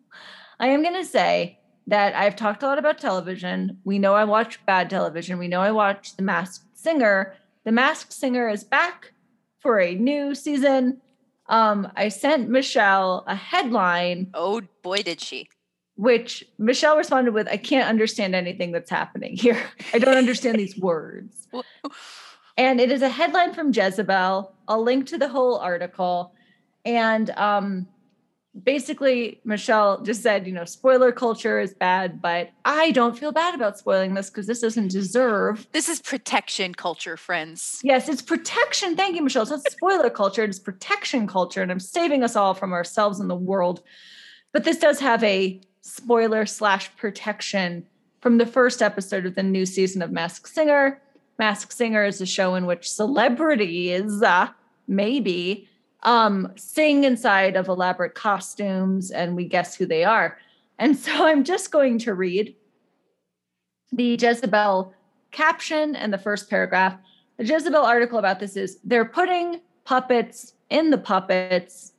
I am gonna say that I've talked a lot about television. We know I watch bad television. We know I watch The Masked Singer. The Masked Singer is back for a new season. Um, I sent Michelle a headline oh boy did she. which Michelle responded with, I can't understand anything that's happening here. I don't understand these [laughs] words. And it is a headline from Jezebel. I'll link to the whole article. And um, basically, Michelle just said, you know, spoiler culture is bad, but I don't feel bad about spoiling this because this doesn't deserve. This is protection culture, friends. Yes, it's protection. Thank you, Michelle. It's not spoiler culture, it's protection culture. And I'm saving us all from ourselves and the world. But this does have a spoiler slash protection from the first episode of the new season of Masked Singer. Masked Singer is a show in which celebrities, uh, maybe, um, sing inside of elaborate costumes and we guess who they are. And so [laughs] I'm just going to read the Jezebel caption and the first paragraph. The Jezebel article about this is they're putting puppets in the puppets.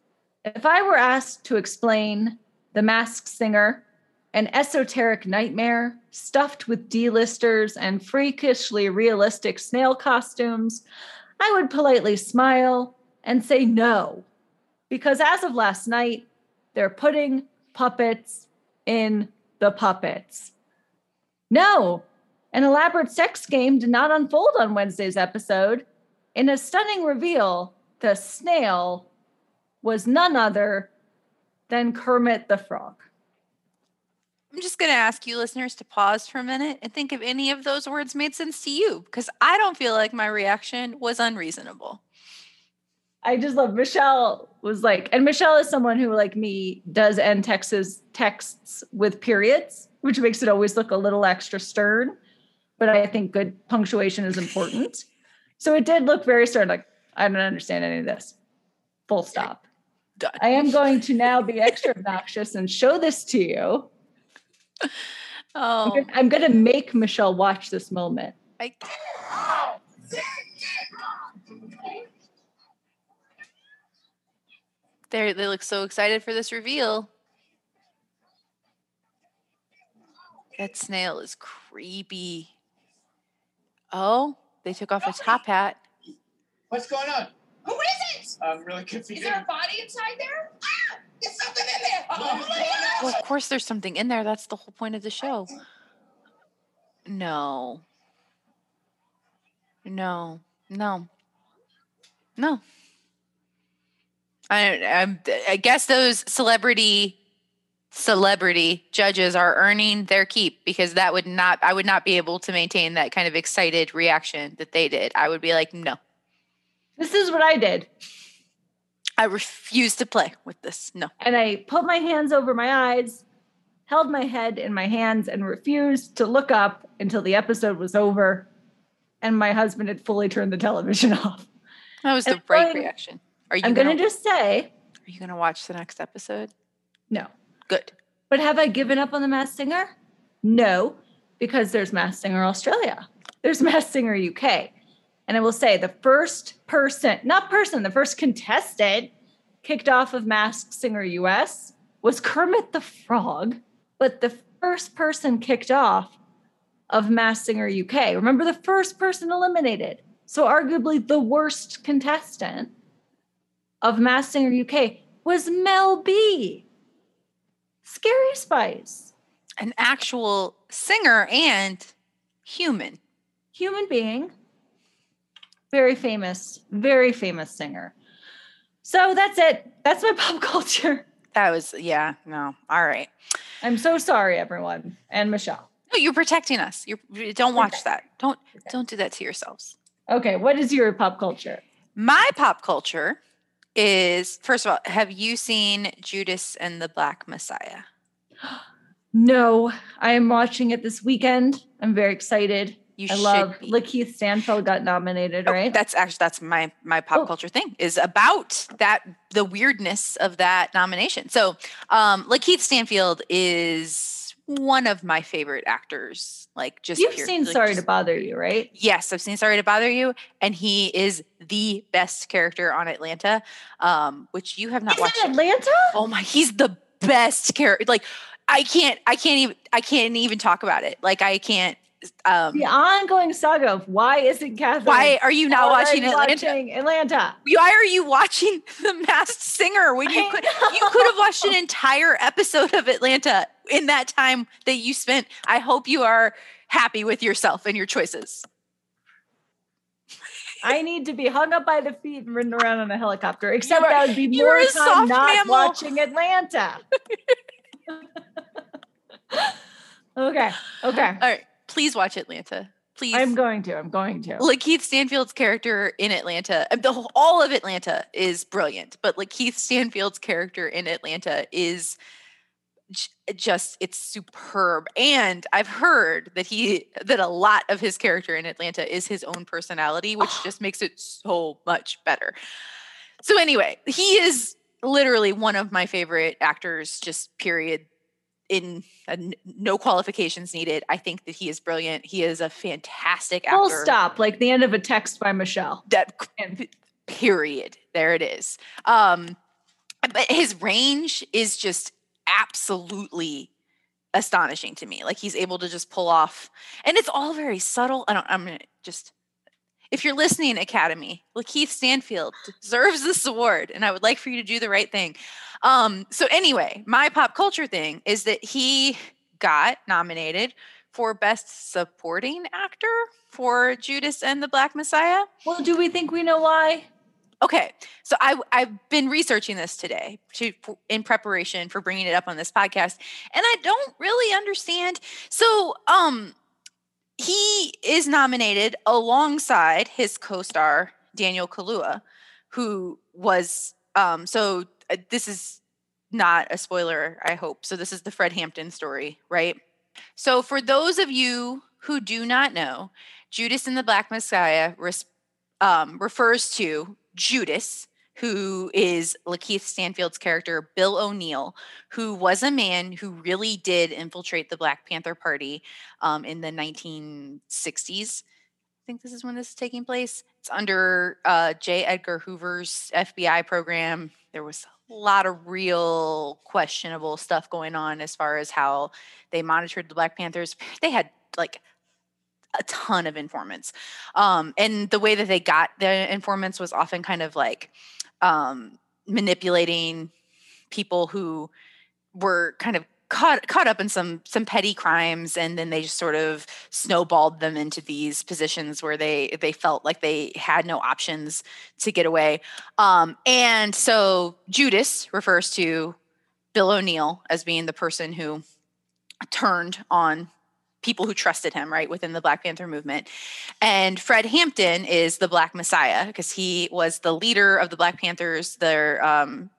If I were asked to explain The Masked Singer, an esoteric nightmare stuffed with D-listers and freakishly realistic snail costumes, I would politely smile and say no. Because as of last night, they're putting puppets in the puppets. No, an elaborate sex game did not unfold on Wednesday's episode. In a stunning reveal, the snail was none other than Kermit the Frog. I'm just going to ask you listeners to pause for a minute and think if any of those words made sense to you because I don't feel like my reaction was unreasonable. I just love Michelle was like, and Michelle is someone who, like me, does end texts texts with periods, which makes it always look a little extra stern. But I think good punctuation is important. [laughs] So it did look very stern, like, I don't understand any of this. Full stop. Done. I am going to now be extra obnoxious and show this to you. [laughs] Oh, I'm going to make Michelle watch this moment. I, they they look so excited for this reveal. That snail is creepy. Oh, they took off a top hat. What's going on? Who is it? I'm really confused. Is there a body inside there? Ah! There's something in there! Oh, my Well, of course, there's something in there. That's the whole point of the show. No. No. No. No. I, I'm- I guess those celebrity celebrity judges are earning their keep because that would not I would not be able to maintain that kind of excited reaction that they did. I would be like, no, This is what I did. I refuse to play with this. No. And I put my hands over my eyes held my head in my hands and refused to look up until the episode was over and my husband had fully turned the television [laughs] off. That was And the right reaction. Are you I'm gonna, going to just say are you gonna watch the next episode? no. Good. But have I given up on the Masked Singer? No, because there's Masked Singer Australia. There's [laughs] Masked Singer UK. And I will say the first person, not person, the first contestant kicked off of Masked Singer US was Kermit the Frog. But the first person kicked off of Masked Singer UK, remember the first person eliminated. So arguably the worst contestant of Masked Singer UK was Mel B. Scary Spice, An actual singer and human. human being, very famous, very famous singer. So that's it. That's my [laughs] pop culture. That was yeah, no. All right. I'm so sorry, everyone, and Michelle. No, you're protecting us. You're you don't watch that. Don't don't do that to yourselves. Okay, what is your pop culture? My pop culture is first of all, have you seen Judas and the Black Messiah? No, I am watching it this weekend. I'm very excited. You I should love be. Lakeith Stanfield got nominated, Oh, right? That's actually that's my my pop Oh. culture thing is about that the weirdness of that nomination. So, um, Lakeith Stanfield is one of my favorite actors. Like just You've pure- seen like, Sorry just- to Bother You, right? Yes, I've seen Sorry to Bother You, and he is the best character on Atlanta, um, which you have not He's watched. in Atlanta? Oh my, he's the best character. Like I can't, I can't even, I can't even talk about it. Like I can't. Um, The ongoing saga of why isn't Catherine why are you not watching Atlanta? watching Atlanta? Why are you watching [laughs] The Masked Singer when you I could know. you could have watched an entire episode of Atlanta in that time that you spent? I hope you are happy with yourself and your choices. I need to be hung up by the feet and ridden around on a helicopter. Except are- that would be more time soft not mammal. watching Atlanta. [laughs] [laughs] okay, okay. All right, please watch Atlanta. Please. I'm going to. I'm going to. Like Keith Stanfield's character in Atlanta, uh, the whole, all of Atlanta is brilliant, but Lakeith Stanfield's character in Atlanta is just it's superb. And I've heard that he that a lot of his character in Atlanta is his own personality, which just makes it so much better. So anyway, he is literally one of my favorite actors just period in uh, no qualifications needed. I think that he is brilliant. He is a fantastic actor Full stop, like the end of a text by Michelle. that period there it is um but his range is just absolutely astonishing to me like he's able to just pull off and it's all very subtle i don't i'm gonna just if you're listening academy lakeith stanfield deserves this award and i would like for you to do the right thing um so anyway my pop culture thing is that he got nominated for best supporting actor for judas and the black messiah Well, do we think we know why? Okay, so I I've been researching this today to in preparation for bringing it up on this podcast, and I don't really understand. So, um, he is nominated alongside his co-star Daniel Kaluuya, who was um. So this is not a spoiler, I hope. So this is the Fred Hampton story, right? So for those of you who do not know, Judas and the Black Messiah res- um, refers to Judas, who is Lakeith Stanfield's character, Bill O'Neal, who was a man who really did infiltrate the Black Panther Party um, in the 1960s. I think this is when this is taking place. It's under uh, J. Edgar Hoover's FBI program. There was a lot of real questionable stuff going on as far as how they monitored the Black Panthers. [laughs] They had like a ton of informants. Um, and the way that they got the informants was often kind of like um, manipulating people who were kind of caught caught up in some some petty crimes and then they just sort of snowballed them into these positions where they they felt like they had no options to get away um, and so judas refers to bill o'neal as being the person who turned on people who trusted him, right, within the Black Panther movement. And Fred Hampton is the Black Messiah because he was the leader of the Black Panthers, their um,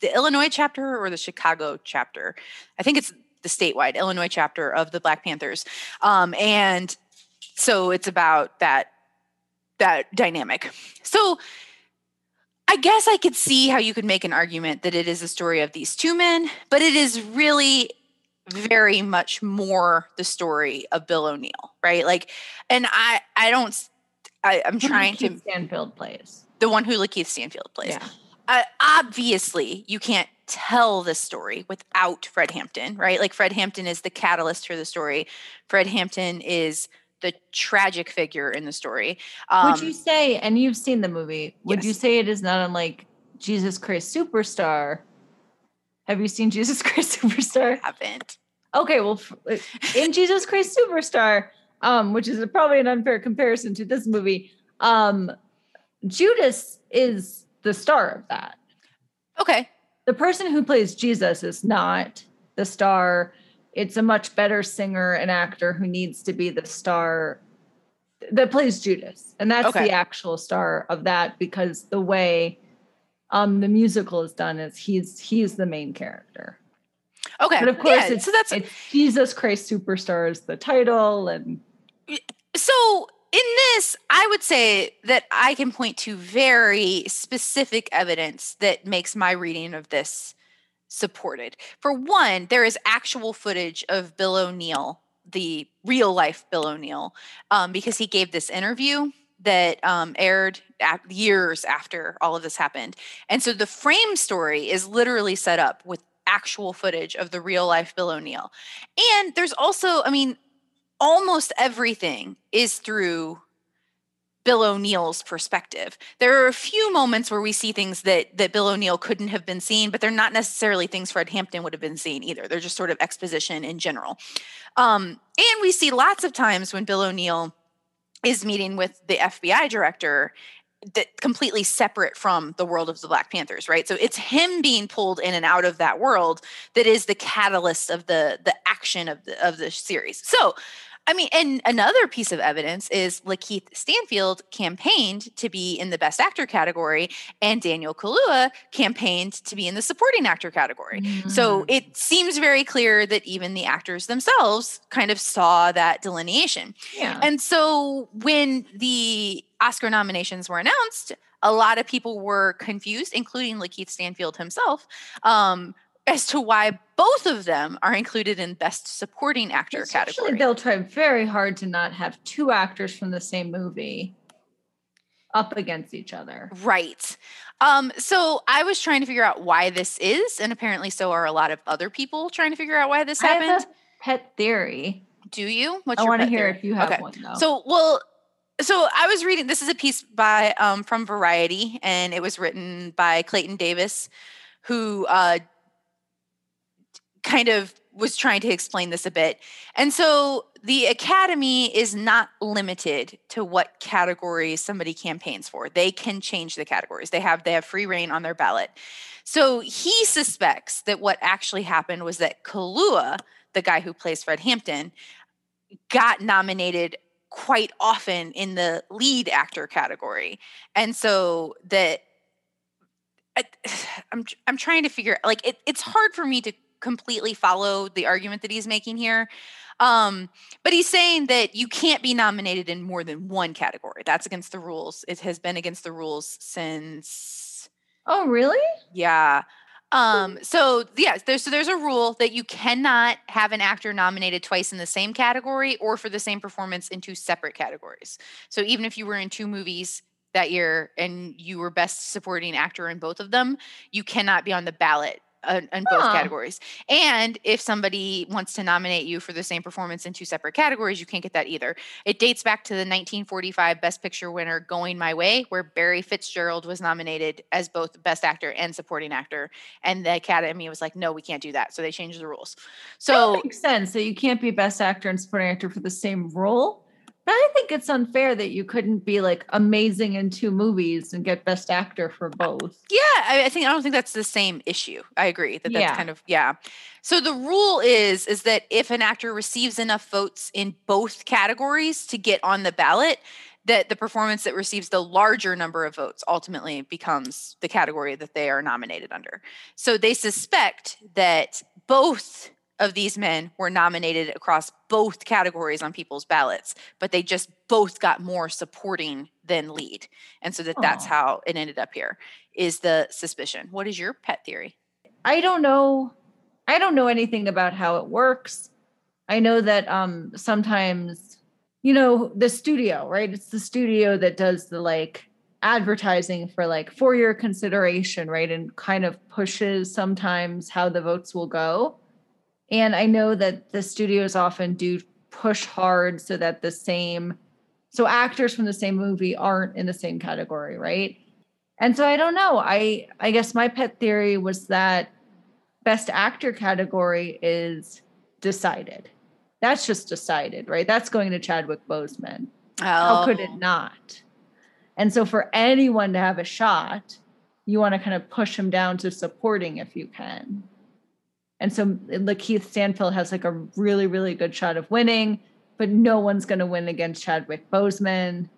the Illinois chapter or the Chicago chapter. I think it's the statewide Illinois chapter of the Black Panthers. Um, and so it's about that that dynamic. So I guess I could see how you could make an argument that it is a story of these two men, but it is really very much more the story of Bill O'Neal, right? Like, and I, I don't, I, I'm trying to Stanfield plays the one who Lakeith Stanfield plays. Yeah. Uh, obviously, you can't tell this story without Fred Hampton, right? Like Fred Hampton is the catalyst for the story. Fred Hampton is the tragic figure in the story. Um, would you say, and you've seen the movie, would you say it is not unlike Jesus Christ Superstar? Have you seen Jesus [laughs] Christ Superstar? haven't? Okay, well, in Jesus Christ Superstar, um, which is probably an unfair comparison to this movie, um, Judas is the star of that. Okay, The person who plays Jesus is not the star. It's a much better singer and actor who needs to be the star that plays Judas. And that's Okay. the actual star of that because the way um the musical is done is he's he's the main character. okay. But of course Yeah, it's so that's it's Jesus Christ Superstar is the title and So in this, I would say that I can point to very specific evidence that makes my reading of this supported. For one, there is actual footage of Bill O'Neal, the real life Bill O'Neal, um, because he gave this interview that um, aired years after all of this happened. And so the frame story is literally set up with actual footage of the real life Bill O'Neal. And there's also, I mean, almost everything is through Bill O'Neal's perspective. There are a few moments where we see things that that Bill O'Neal couldn't have been seen, but they're not necessarily things Fred Hampton would have been seeing either. They're just sort of exposition in general. Um, and we see lots of times when Bill O'Neal is meeting with the FBI director that completely separate from the world of the Black Panthers, right? So it's him being pulled in and out of that world that is the catalyst of the the action of the of the series. So I mean, and another piece of evidence is Lakeith Stanfield campaigned to be in the Best Actor category, and Daniel Kaluuya campaigned to be in the Supporting Actor category. So Mm. it seems very clear that even the actors themselves kind of saw that delineation. yeah. And so when the Oscar nominations were announced, a lot of people were confused, including Lakeith Stanfield himself, um, as to why both of them are included in Best Supporting Actor category. they'll try very hard to not have two actors from the same movie up against each other. Right. Um, so I was trying to figure out why this is, and apparently so are a lot of other people trying to figure out why this I have happened. a pet theory. Do you? What's I want to hear theory? if you have Okay. one though. So, well, so I was reading. This is a piece by um, from Variety, and it was written by Clayton Davis, who uh, kind of was trying to explain this a bit. And so, the Academy is not limited to what categories somebody campaigns for. They can change the categories. They have they have free reign on their ballot. So he suspects that what actually happened was that Kaluuya, the guy who plays Fred Hampton, got nominated quite often in the lead actor category and so that I, [sighs] i'm i'm trying to figure like it, it's hard for me to completely follow the argument that he's making here um but he's saying that you can't be nominated in more than one category that's against the rules it has been against the rules since oh, really? yeah. Um, so yes, there's so there's a rule that you cannot have an actor nominated twice in the same category or for the same performance in two separate categories. So even if you were in two movies that year and you were best supporting actor in both of them, you cannot be on the ballot uh, in both Huh. categories. And if somebody wants to nominate you for the same performance in two separate categories, you can't get that either. It dates back to the 1945 Best Picture winner Going My Way, where Barry Fitzgerald was nominated as both Best Actor and Supporting Actor. And the Academy was like, no, we can't do that. So they changed the rules. So that makes sense. So you can't be best actor and supporting actor for the same role. But I think it's unfair that you couldn't be like amazing in two movies and get best actor for both. Yeah, I, I think I don't think that's the same issue. I agree that that's Yeah. kind of yeah. So the rule is is that if an actor receives enough votes in both categories to get on the ballot, that the performance that receives the larger number of votes ultimately becomes the category that they are nominated under. So they suspect that both of these men were nominated across both categories on people's ballots, but they just both got more supporting than lead. And so that that's how it ended up here is the suspicion. What is your pet theory? I don't know. I don't know anything about how it works. I know that um sometimes, you know, the studio, right? It's the studio that does the like advertising for like for your consideration, right? And kind of pushes sometimes how the votes will go. And I know that the studios often do push hard so that the same so actors from the same movie aren't in the same category, right? And so I don't know. I I guess my pet theory was that best actor category is decided. That's just decided, right? That's going to Chadwick Boseman. Oh. How could it Oh. not? And so for anyone to have a shot, you want to kind of push him down to supporting if you can. And so Lakeith Stanfield has like a really, really good shot of winning, but no one's going to win against Chadwick Boseman.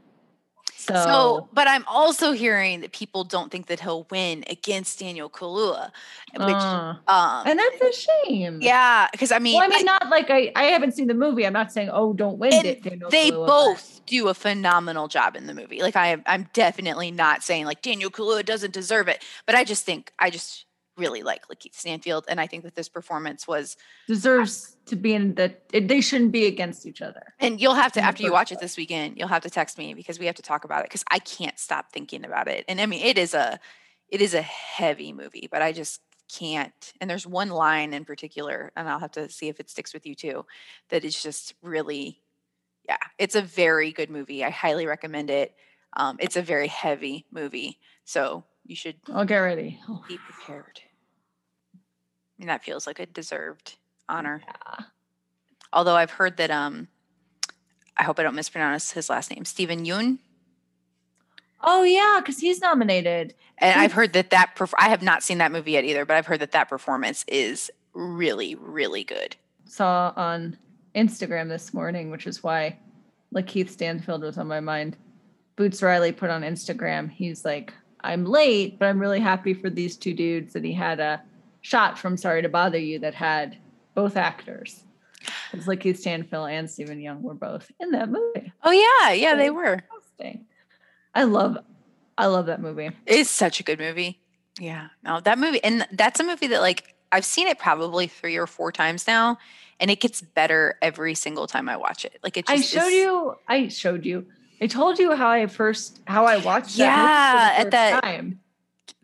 So, So, but I'm also hearing that people don't think that he'll win against Daniel Kaluuya, which, uh, um, and that's a shame. yeah, because I mean, Well, I mean, I- not like I, I haven't seen the movie. I'm not saying, oh, don't win it. They but- both do a phenomenal job in the movie. Like I, I'm definitely not saying like Daniel Kaluuya doesn't deserve it, but I just think I just really like Lakeith Stanfield, and I think that this performance was. deserves to be in the. They shouldn't be against each other. And you'll have to after you watch it this weekend, you'll have to text me because we have to talk about it because I can't stop thinking about it. And I mean, it is a, it is a heavy movie, but I just can't. And there's one line in particular, and I'll have to see if it sticks with you too, that is just really, yeah, it's a very good movie. I highly recommend it. Um, it's a very heavy movie, so you should I'll get ready. Be prepared. I mean, that feels like a deserved honor. yeah. Although I've heard that um I hope I don't mispronounce his last name, Steven Yeun. Oh yeah, because he's nominated. And I've heard that that perf- I have not seen that movie yet either, but I've heard that that performance is really really good. Saw on Instagram this morning, which is why Lakeith Stanfield was on my mind. Boots Riley put on Instagram. He's like, I'm late, but I'm really happy for these two dudes that he had a shot from Sorry to Bother You that had both actors. Because Lakeith Stanfield and Steven Yeun were both in that movie. Oh yeah, yeah, they were. I love I love that movie. It's such a good movie. Yeah. No, that movie and that's a movie that like I've seen it probably 3 or 4 times now and it gets better every single time I watch it. Like it just I showed is- you. I showed you. I told you how I first how I watched that. Yeah, movie for the at that- time.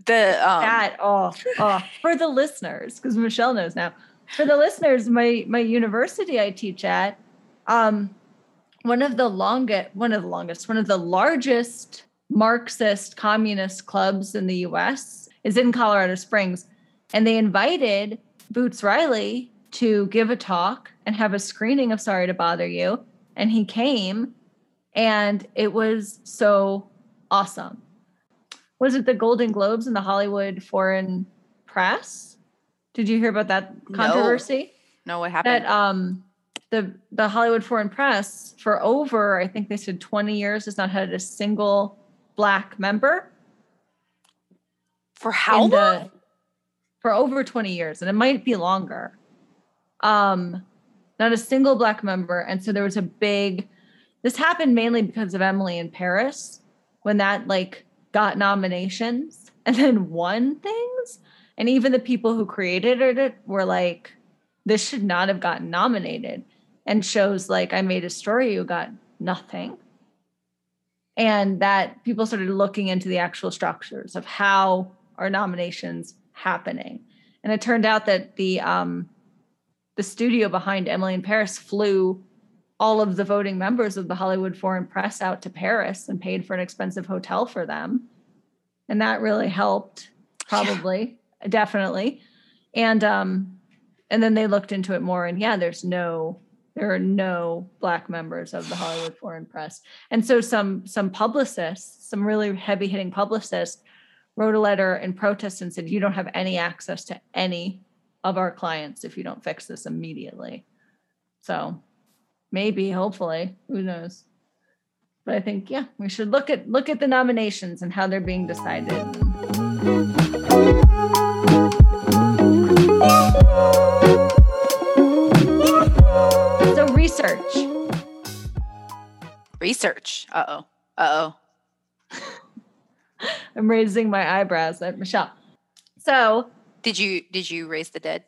The um that oh oh for the listeners because Michelle knows now. For the listeners, my my university I teach at, um, one of the longest, one of the longest, one of the largest Marxist communist clubs in the U.S. is in Colorado Springs, and they invited Boots Riley to give a talk and have a screening of Sorry to Bother You, and he came, and it was so awesome was it the Golden Globes and the Hollywood Foreign Press? Did you hear about that No. controversy? know what happened. That um the the Hollywood Foreign Press for over I think they said 20 years has not had a single black member For how in long? the- for over 20 years and it might be longer. Um not a single black member and so there was a big this happened mainly because of Emily in Paris when that like got nominations and then won things. And even the people who created it were like this should not have gotten nominated. And shows like I made a story you got nothing. And that people started looking into the actual structures of how are nominations happening. And it turned out that the um the studio behind Emily in Paris flew all of the voting members of the Hollywood Foreign Press out to Paris and paid for an expensive hotel for them. And that really helped, probably, definitely. And um, and then they looked into it more, and yeah, there's no, there are no black members of the Hollywood Foreign Press. And so some some publicists, some really heavy hitting publicists, wrote a letter in protest and said, you don't have any access to any of our clients if you don't fix this immediately. So Maybe, hopefully, who knows? But I think, yeah, we should look at look at the nominations and how they're being decided. So research. Research. Uh oh. Uh oh. [laughs] I'm raising my eyebrows at Michelle. So did you did you raise the dead?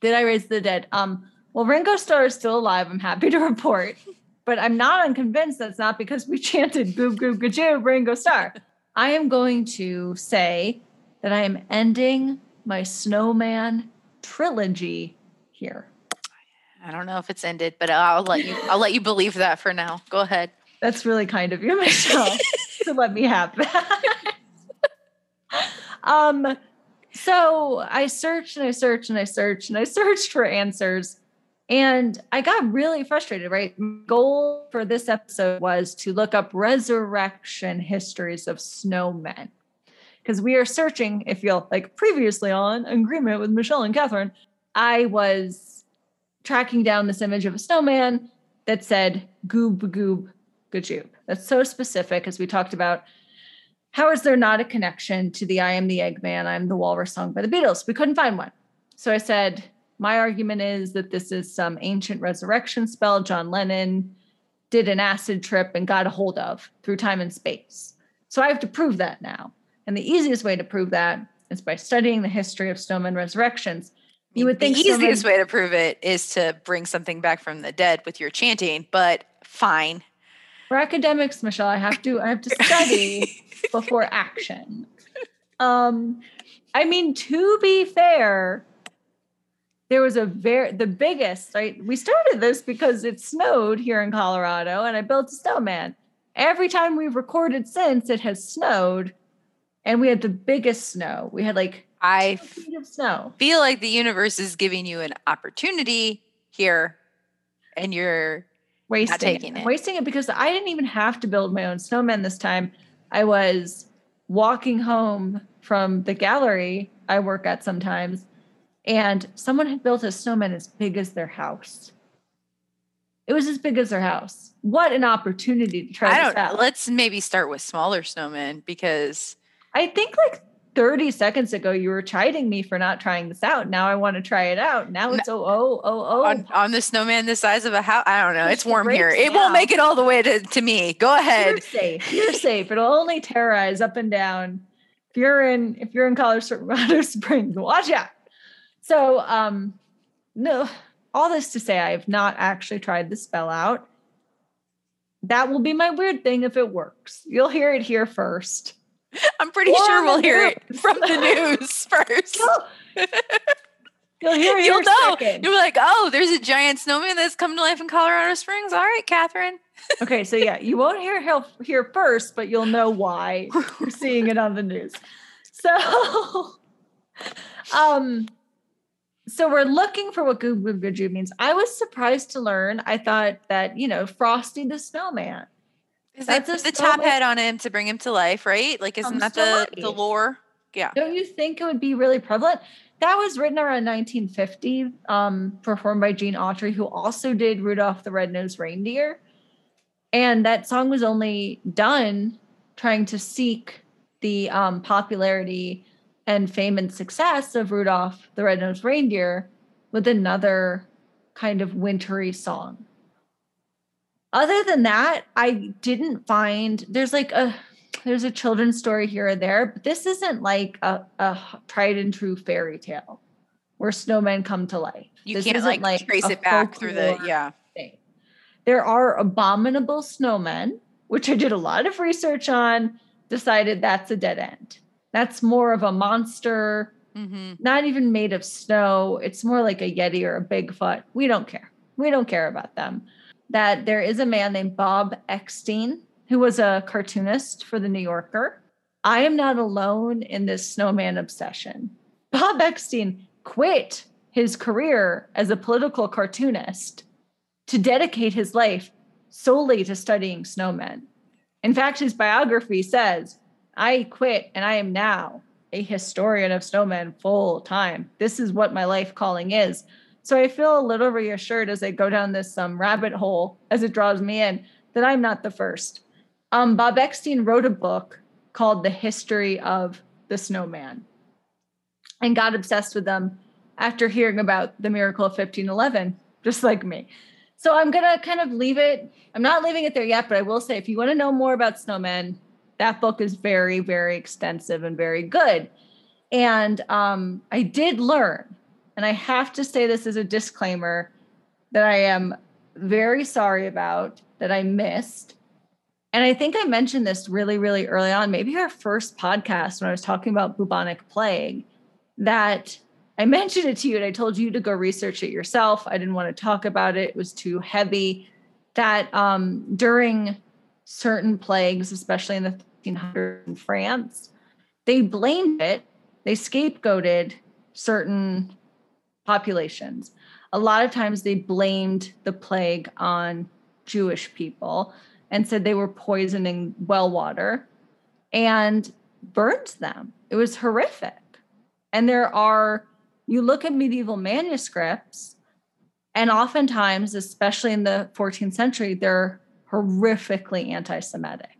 Did I raise the dead? Um well, Ringo Starr is still alive. I'm happy to report, but I'm not unconvinced that's not because we [laughs] chanted "Goob Goob Gajoob" Ringo Starr. I am going to say that I am ending my Snowman trilogy here. I don't know if it's ended, but I'll let you I'll let you believe that for now. Go ahead. That's really kind of you, Michelle, [laughs] to let me have that. um, so I searched and I searched and I searched and I searched for answers. And I got really frustrated, right? Goal for this episode was to look up resurrection histories of snowmen. Because we are searching, if you'll like previously on agreement with Michelle and Catherine, I was tracking down this image of a snowman that said goob goob gajoob. That's so specific as we talked about. How is there not a connection to the I am the Eggman, I'm the Walrus song by the Beatles? We couldn't find one. So I said, my argument is that this is some ancient resurrection spell John Lennon did an acid trip and got a hold of through time and space. So I have to prove that now. And the easiest way to prove that is by studying the history of snowman resurrections. You would think the easiest snowmen- way to prove it is to bring something back from the dead with your chanting, but fine. for academics, Michelle, I have to I have to study [laughs] before action. Um, I mean, to be fair, there was a very the biggest, right? We started this because it snowed here in Colorado and I built a snowman. Every time we've recorded since it has snowed, and we had the biggest snow. We had like I feet of snow. feel like the universe is giving you an opportunity here and you're wasting taking it. it. Wasting it because I didn't even have to build my own snowman this time. I was walking home from the gallery I work at sometimes, and someone had built a snowman as big as their house. It was as big as their house. What an opportunity to try I this don't out. Let's maybe start with smaller snowmen because I think like 30 seconds ago you were chiding me for not trying this out. Now I want to try it out. Now it's oh oh oh oh. on, on the snowman the size of a house, I don't know. It's warm here. It won't make it all the way to, to me. Go ahead. You're safe. You're safe. It'll only terrorize up and down. If you're in if you're in Colorado [laughs] Springs, watch out. So um no, all this to say I have not actually tried the spell out. That will be my weird thing if it works. You'll hear it here first. I'm pretty Or sure we'll hear it from the news [laughs] first. You'll hear it You'll know. second. You'll be like, oh, there's a giant snowman that's come to life in Colorado Springs. All right, Catherine. [laughs] Okay, so yeah, you won't hear here first, but you'll know why you're seeing it on the news. So, [laughs] um, so we're looking for what Goob Goob Gajoob means. I was surprised to learn. I thought that you know Frosty the Snowman. Is That's that the top head on him to bring him to life, right? Like, isn't that the, the lore? Yeah. Don't you think it would be really prevalent? That was written around 1950, um, performed by Gene Autry, who also did Rudolph the Red-Nosed Reindeer. And that song was only done trying to seek the um, popularity and fame and success of Rudolph the Red-Nosed Reindeer with another kind of wintry song. Other than that, I didn't find there's like a there's a children's story here or there, but this isn't like a, a tried and true fairy tale where snowmen come to life. You This can't isn't like, trace it back through the, yeah. thing. There are abominable snowmen, which I did a lot of research on, decided that's a dead end. That's more of a monster, hmm not even made of snow. It's more like a Yeti or a Bigfoot. We don't care. We don't care about them. That there is a man named Bob Eckstein who was a cartoonist for the New Yorker. I am not alone in this snowman obsession. Bob Eckstein quit his career as a political cartoonist to dedicate his life solely to studying snowmen. In fact, his biography says, I quit and I am now a historian of snowmen full time. This is what my life calling is. So I feel a little reassured as I go down this um, rabbit hole as it draws me in that I'm not the first. Um, Bob Eckstein wrote a book called The History of the Snowman and got obsessed with them after hearing about the miracle of 1511, just like me. So I'm gonna kind of leave it. I'm not leaving it there yet, but I will say if you want to know more about snowmen, that book is very, very extensive and very good. And um, I did learn, and I have to say this as a disclaimer that I am very sorry about that I missed. And I think I mentioned this really, really early on, maybe our first podcast when I was talking about bubonic plague, that I mentioned it to you and I told you to go research it yourself. I didn't want to talk about it, it was too heavy. That um, during certain plagues, especially in the 1500s in France, they blamed it, they scapegoated certain populations. A lot of times they blamed the plague on Jewish people and said they were poisoning well water and burned them. It was horrific. And there are, you look at medieval manuscripts, and oftentimes, especially in the 14th century, they're horrifically anti Semitic.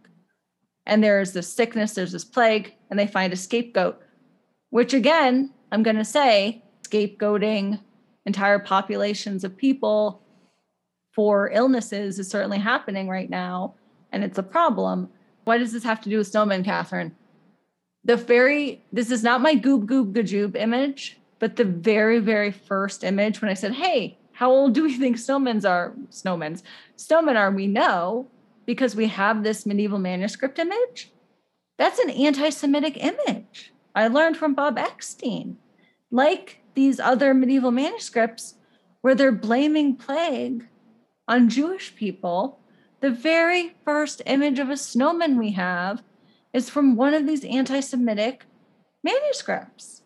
And there's this sickness, there's this plague, and they find a scapegoat, which again, I'm going to say, scapegoating entire populations of people for illnesses is certainly happening right now, and it's a problem. What does this have to do with snowmen, Catherine? The very, this is not my goob goob gajoob image, but the very, very first image when I said, hey, how old do we [laughs] think snowmen are? Snowmen. Snowmen are, we know, because we have this medieval manuscript image. That's an anti Semitic image. I learned from Bob Eckstein. Like these other medieval manuscripts, where they're blaming plague on Jewish people, the very first image of a snowman we have is from one of these anti Semitic manuscripts.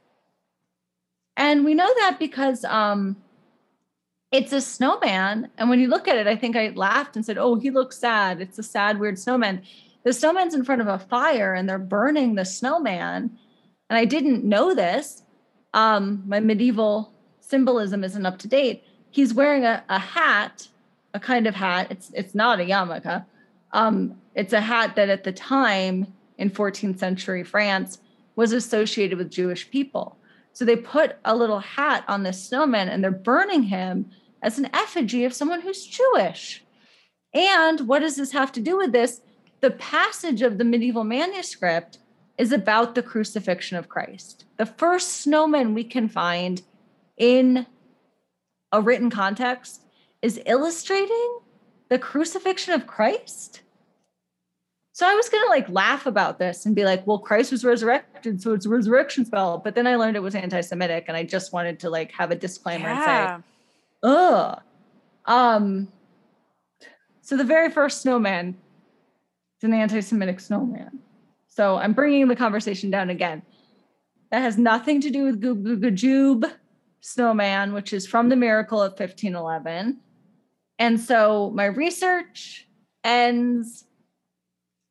And we know that because um, it's a snowman. And when you look at it, I think I laughed and said, Oh, he looks sad. It's a sad, weird snowman. The snowman's in front of a fire and they're burning the snowman. And I didn't know this. Um, my medieval symbolism isn't up to date. He's wearing a, a hat a kind of hat. It's it's not a yarmulke. Um, it's a hat that at the time in 14th century France was associated with Jewish people. So they put a little hat on this snowman and they're burning him as an effigy of someone who's Jewish. And what does this have to do with this? The passage of the medieval manuscript is about the crucifixion of Christ. The first snowman we can find in a written context is illustrating the crucifixion of Christ. So I was going to like laugh about this and be like, well, Christ was resurrected, so it's a resurrection spell. But then I learned it was anti Semitic and I just wanted to like have a disclaimer yeah. and say, ugh. Um, so the very first snowman is an anti Semitic snowman. So I'm bringing the conversation down again. That has nothing to do with Gujube snowman, which is from the miracle of 1511. And so my research ends.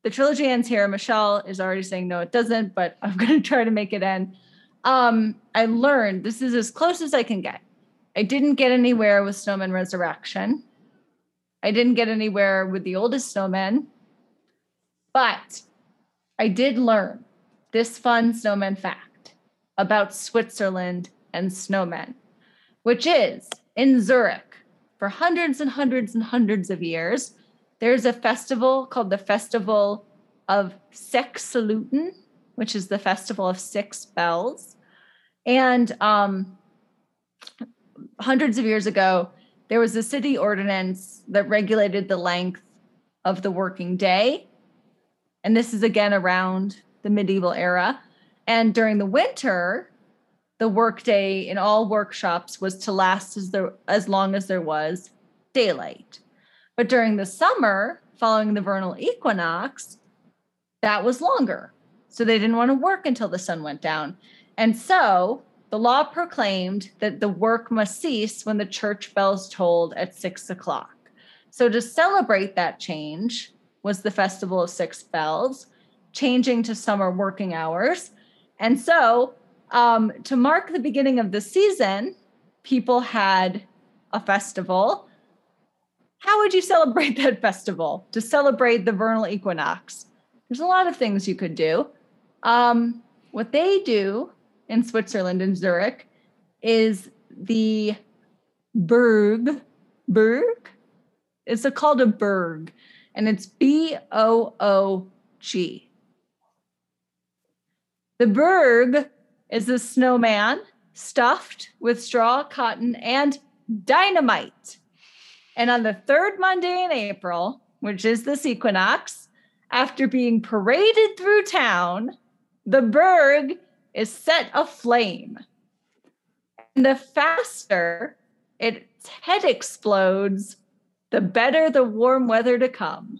The trilogy ends here. Michelle is already saying no, it doesn't, but I'm [laughs] going to try to make it end. Um, I learned this is as close as I can get. I didn't get anywhere with Snowman Resurrection. I didn't get anywhere with the oldest snowman, but I did learn this fun snowman fact about Switzerland and snowmen, which is in Zurich for hundreds and hundreds and hundreds of years. There's a festival called the Festival of Sechseläuten, which is the festival of six bells. And um, hundreds of years ago, there was a city ordinance that regulated the length of the working day. And this is again around the medieval era. And during the winter, the workday in all workshops was to last as there as long as there was daylight. But during the summer, following the vernal equinox, that was longer. So they didn't want to work until the sun went down. And so the law proclaimed that the work must cease when the church bells tolled at six o'clock. So to celebrate that change was the Festival of Six Bells, changing to summer working hours. And so um, to mark the beginning of the season, people had a festival. How would you celebrate [laughs] that festival to celebrate the vernal equinox? There's a lot of things you could do. Um, what they do in Switzerland in Zurich is the Berg, Berg, It's a, called a berg, and it's B O O G. The berg is a snowman stuffed with straw, cotton, and dynamite. And on the third Monday in April, which is this equinox, after being paraded through town, the berg is set aflame. And the faster its head explodes, the better the warm weather to come.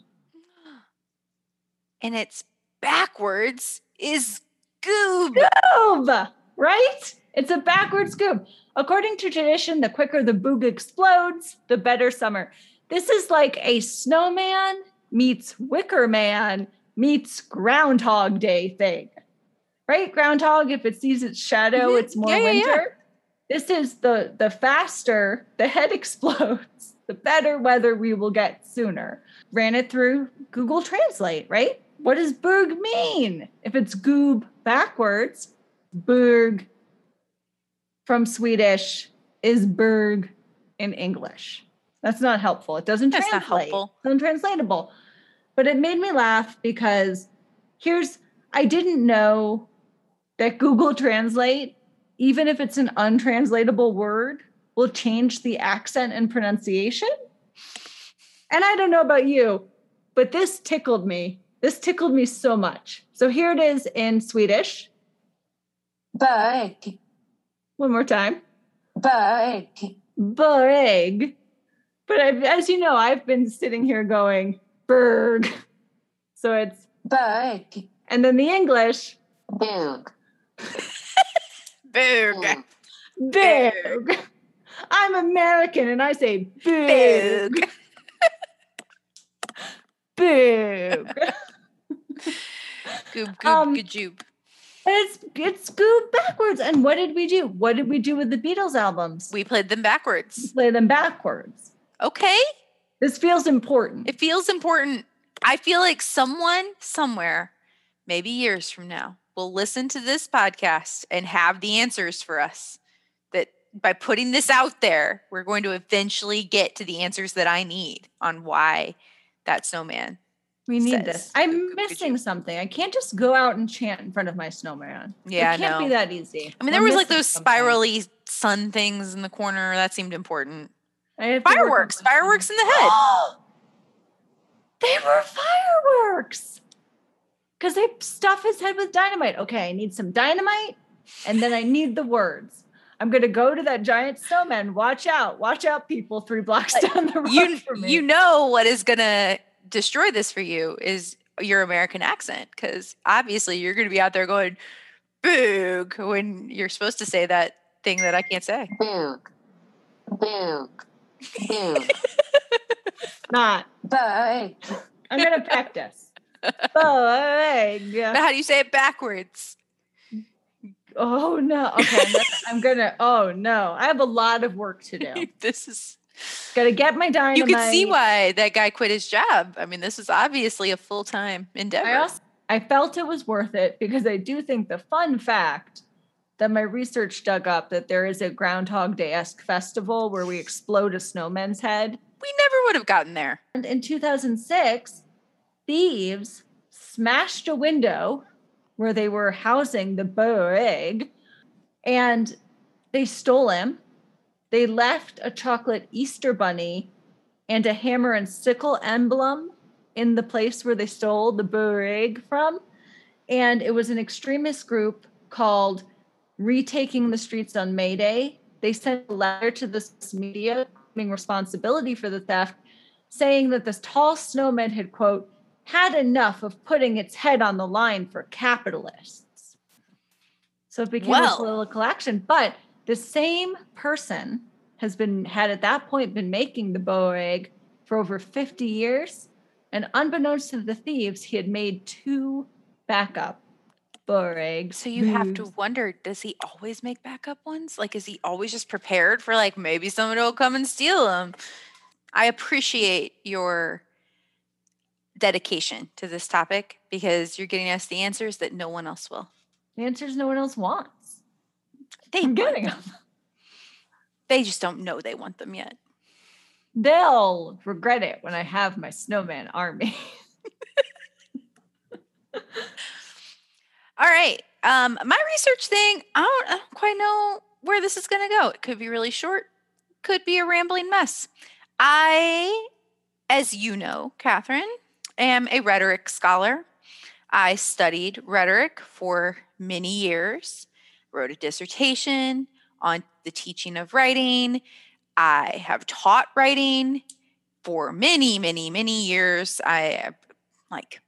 And it's backwards is goob. Goob, right? It's a backward goob. According to tradition, the quicker the boog explodes, the better summer. This is like a snowman meets Wicker Man meets Groundhog Day thing. Right? Groundhog, if it sees its shadow, Mhm. it's more Yeah, yeah, yeah. winter. This is the the faster the [laughs] head explodes, the better weather we will get sooner. Ran it through Google Translate, right? What does berg mean? If it's goob backwards, berg from Swedish is berg in English. That's not helpful. It doesn't That's not translate. helpful. It's untranslatable. But it made me laugh because here's I didn't know that Google Translate, even if it's an untranslatable word, will change the accent and pronunciation. And I don't know about you, but this tickled me. This tickled me so much. So here it is in Swedish. Berg. One more time. Berg. Berg. But I've, as you know, I've been sitting here going, Berg. So it's, Berg. and then the English, Berg. [laughs] Boog. Berg. I'm American and I say Berg. Boog. Berg. Goob, goob, Um, gajoob. It's it's Scoob backwards. And what did we do? What did we do with the Beatles albums? We played them We backwards. play them backwards. Okay. This feels important. It feels important. I feel like someone somewhere, maybe years from now, will listen to this podcast and have the answers for us. That by putting this out there, we're going to eventually get to the answers that I need on why that snowman. we need says this. I'm missing something. I can't just go out and chant in front of my snowman. Yeah, it can't be that easy. I mean, there was like those something. spirally sun things in the corner. That seemed important. I have to work on Fireworks, fireworks in the head. [gasps] they were fireworks. Because they stuff his head with dynamite. Okay, I need some dynamite, and then I need the words. I'm gonna go to that giant snowman. Watch out! Watch out, people! Three blocks down the road you from me. you know what is gonna destroy this for you is your American accent because obviously you're gonna be out there going boog when you're supposed to say that thing that I can't say. Boog, boog, boog. [laughs] not. Berg. I'm gonna practice. Berg. But how do you say it backwards? Oh no. Okay, I'm gonna- I'm gonna. Oh no. I have a lot of work to do. [laughs] this is Gotta get my dynamite. you can see why that guy quit his job. I mean, this is obviously a full time endeavor. I also I felt it was worth it because I do think the fun fact that my research dug up that there is a Groundhog Day esque festival where we explode a snowman's head. we never would have gotten there. And in 2006, thieves smashed a window where they were housing the Boeg and they stole him. They left a chocolate Easter bunny and a hammer and sickle emblem in the place where they stole the Boeg from. And it was an extremist group called Retaking the Streets on May Day. They sent a letter to the media claiming responsibility for the theft saying that this tall snowman had, quote, had enough of putting its head on the line for capitalists. So it became Well. a political action. But the same person has been, had at that point been making the bow egg for over 50 years. And unbeknownst to the thieves, he had made two backup bow eggs. So you have to wonder, does he always make backup ones? Like, is he always just prepared for like maybe someone will come and steal them? I appreciate your dedication to this topic because you're getting us the answers that no one else will. The answers no one else wants. They I'm want getting them. them. They just don't know they want them yet. they'll regret it when I have my snowman army. [laughs] All right. Um, my research thing, I don't, I don't quite know where this is going to go. It could be really short, could be a rambling mess. I, as you know, Catherine, am a rhetoric scholar. I studied rhetoric for many years, wrote a dissertation on the teaching of writing. I have taught writing for many, many, many years. I like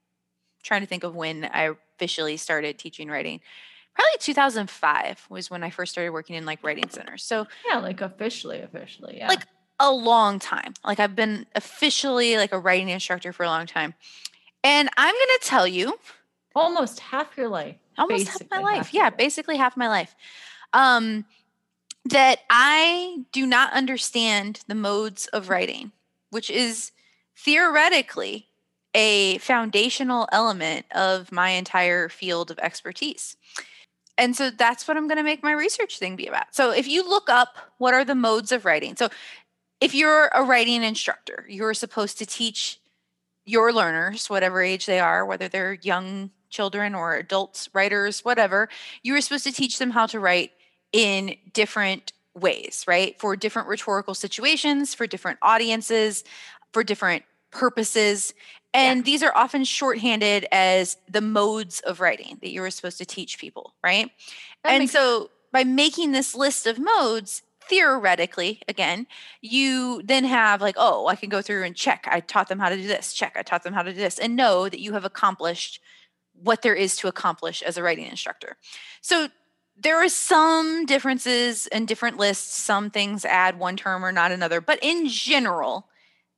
trying to think of when I officially started teaching writing. Probably 2005 was when I first started working in like writing centers. So yeah, like officially, officially. Yeah. Like a long time. Like I've been officially like a writing instructor for a long time. And I'm going to tell you almost half your life. Almost half my life. Yeah, life. basically half my life. Um that I do not understand the modes of writing, which is theoretically a foundational element of my entire field of expertise. And so that's what I'm going to make my research thing be about. So if you look up what are the modes of writing. So if you're a writing instructor, you're supposed to teach your learners, whatever age they are, whether they're young children or adults, writers, whatever, you are supposed to teach them how to write in different ways, right? For different rhetorical situations, for different audiences, for different purposes. And yeah. these are often shorthanded as the modes of writing that you were supposed to teach people, right? That and so sense. by making this list of modes, theoretically, again, you then have like, oh, I can go through and check. I taught them how to do this, check. I taught them how to do this, and know that you have accomplished what there is to accomplish as a writing instructor. So there are some differences in different lists. Some things add one term or not another, but in general,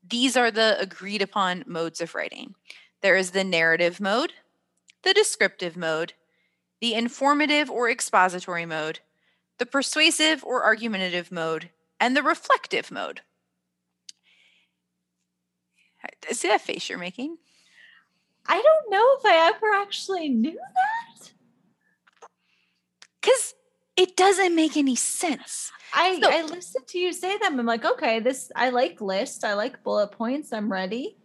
these are the agreed upon modes of writing. There is the narrative mode, the descriptive mode, the informative or expository mode, the persuasive or argumentative mode, and the reflective mode. See that face you're making? I don't know if I ever actually knew that. Because it doesn't make any sense. I so, I listened to you say them. I'm like, okay, this I like lists. I like bullet points. I'm ready.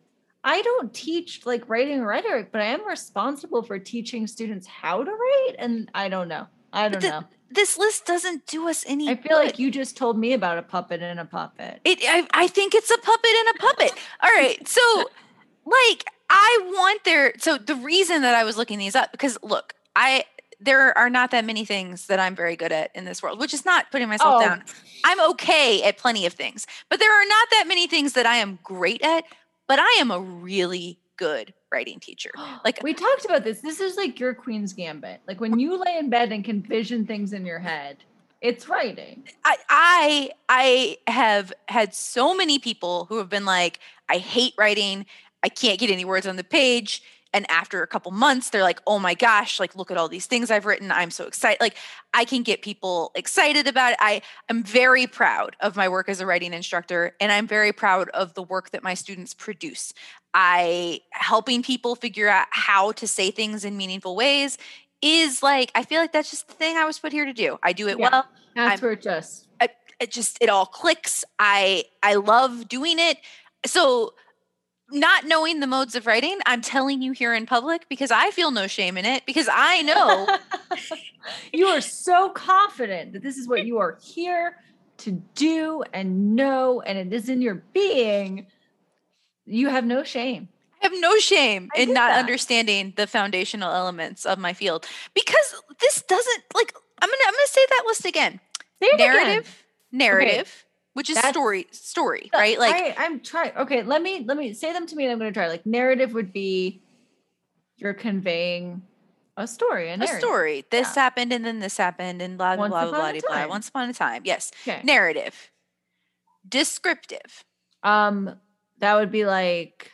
I don't teach like writing rhetoric, but I am responsible for teaching students how to write. And I don't know. I don't the, know. This list doesn't do us any. I feel good. like you just told me about a puppet and a puppet. It. I, I think it's a puppet and a puppet. [laughs] All right. So, like, I want there. So the reason that I was looking these up because look, I there are not that many things that I'm very good at in this world, which is not putting myself oh. down. I'm okay at plenty of things, but there are not that many things that I am great at, but I am a really good writing teacher. [gasps] Like we talked about this. This is like your queen's gambit. Like when you lay in bed and can vision things in your head, it's writing. I I I have had so many people who have been like, I hate writing. I can't get any words on the page and after a couple months they're like oh my gosh like look at all these things i've written. I'm so excited like i can get people excited about it. I am very proud of my work as a writing instructor and i'm very proud of the work that my students produce. I helping people figure out how to say things in meaningful ways is like i feel like that's just the thing i was put here to do. I do it yeah, well. that's I'm, where it just it just it all clicks. I i love doing it. So not knowing the modes of writing, I'm telling you here in public because I feel no shame in it because I know [laughs] you are so confident that this is what you are here to do and know, and it is in your being. You have no shame. I have no shame I in not that. understanding the foundational elements of my field because this doesn't like I'm gonna I'm gonna say that list again. narrative, again. narrative. Okay which is That's, story story right? Like I, i'm trying okay let me let me say them to me and i'm going to try. Like narrative would be you're conveying a story a, a story. This yeah. happened and then this happened and blah blah blah blah blah blah once upon a time. Yes. Okay. narrative. Descriptive. Um that would be like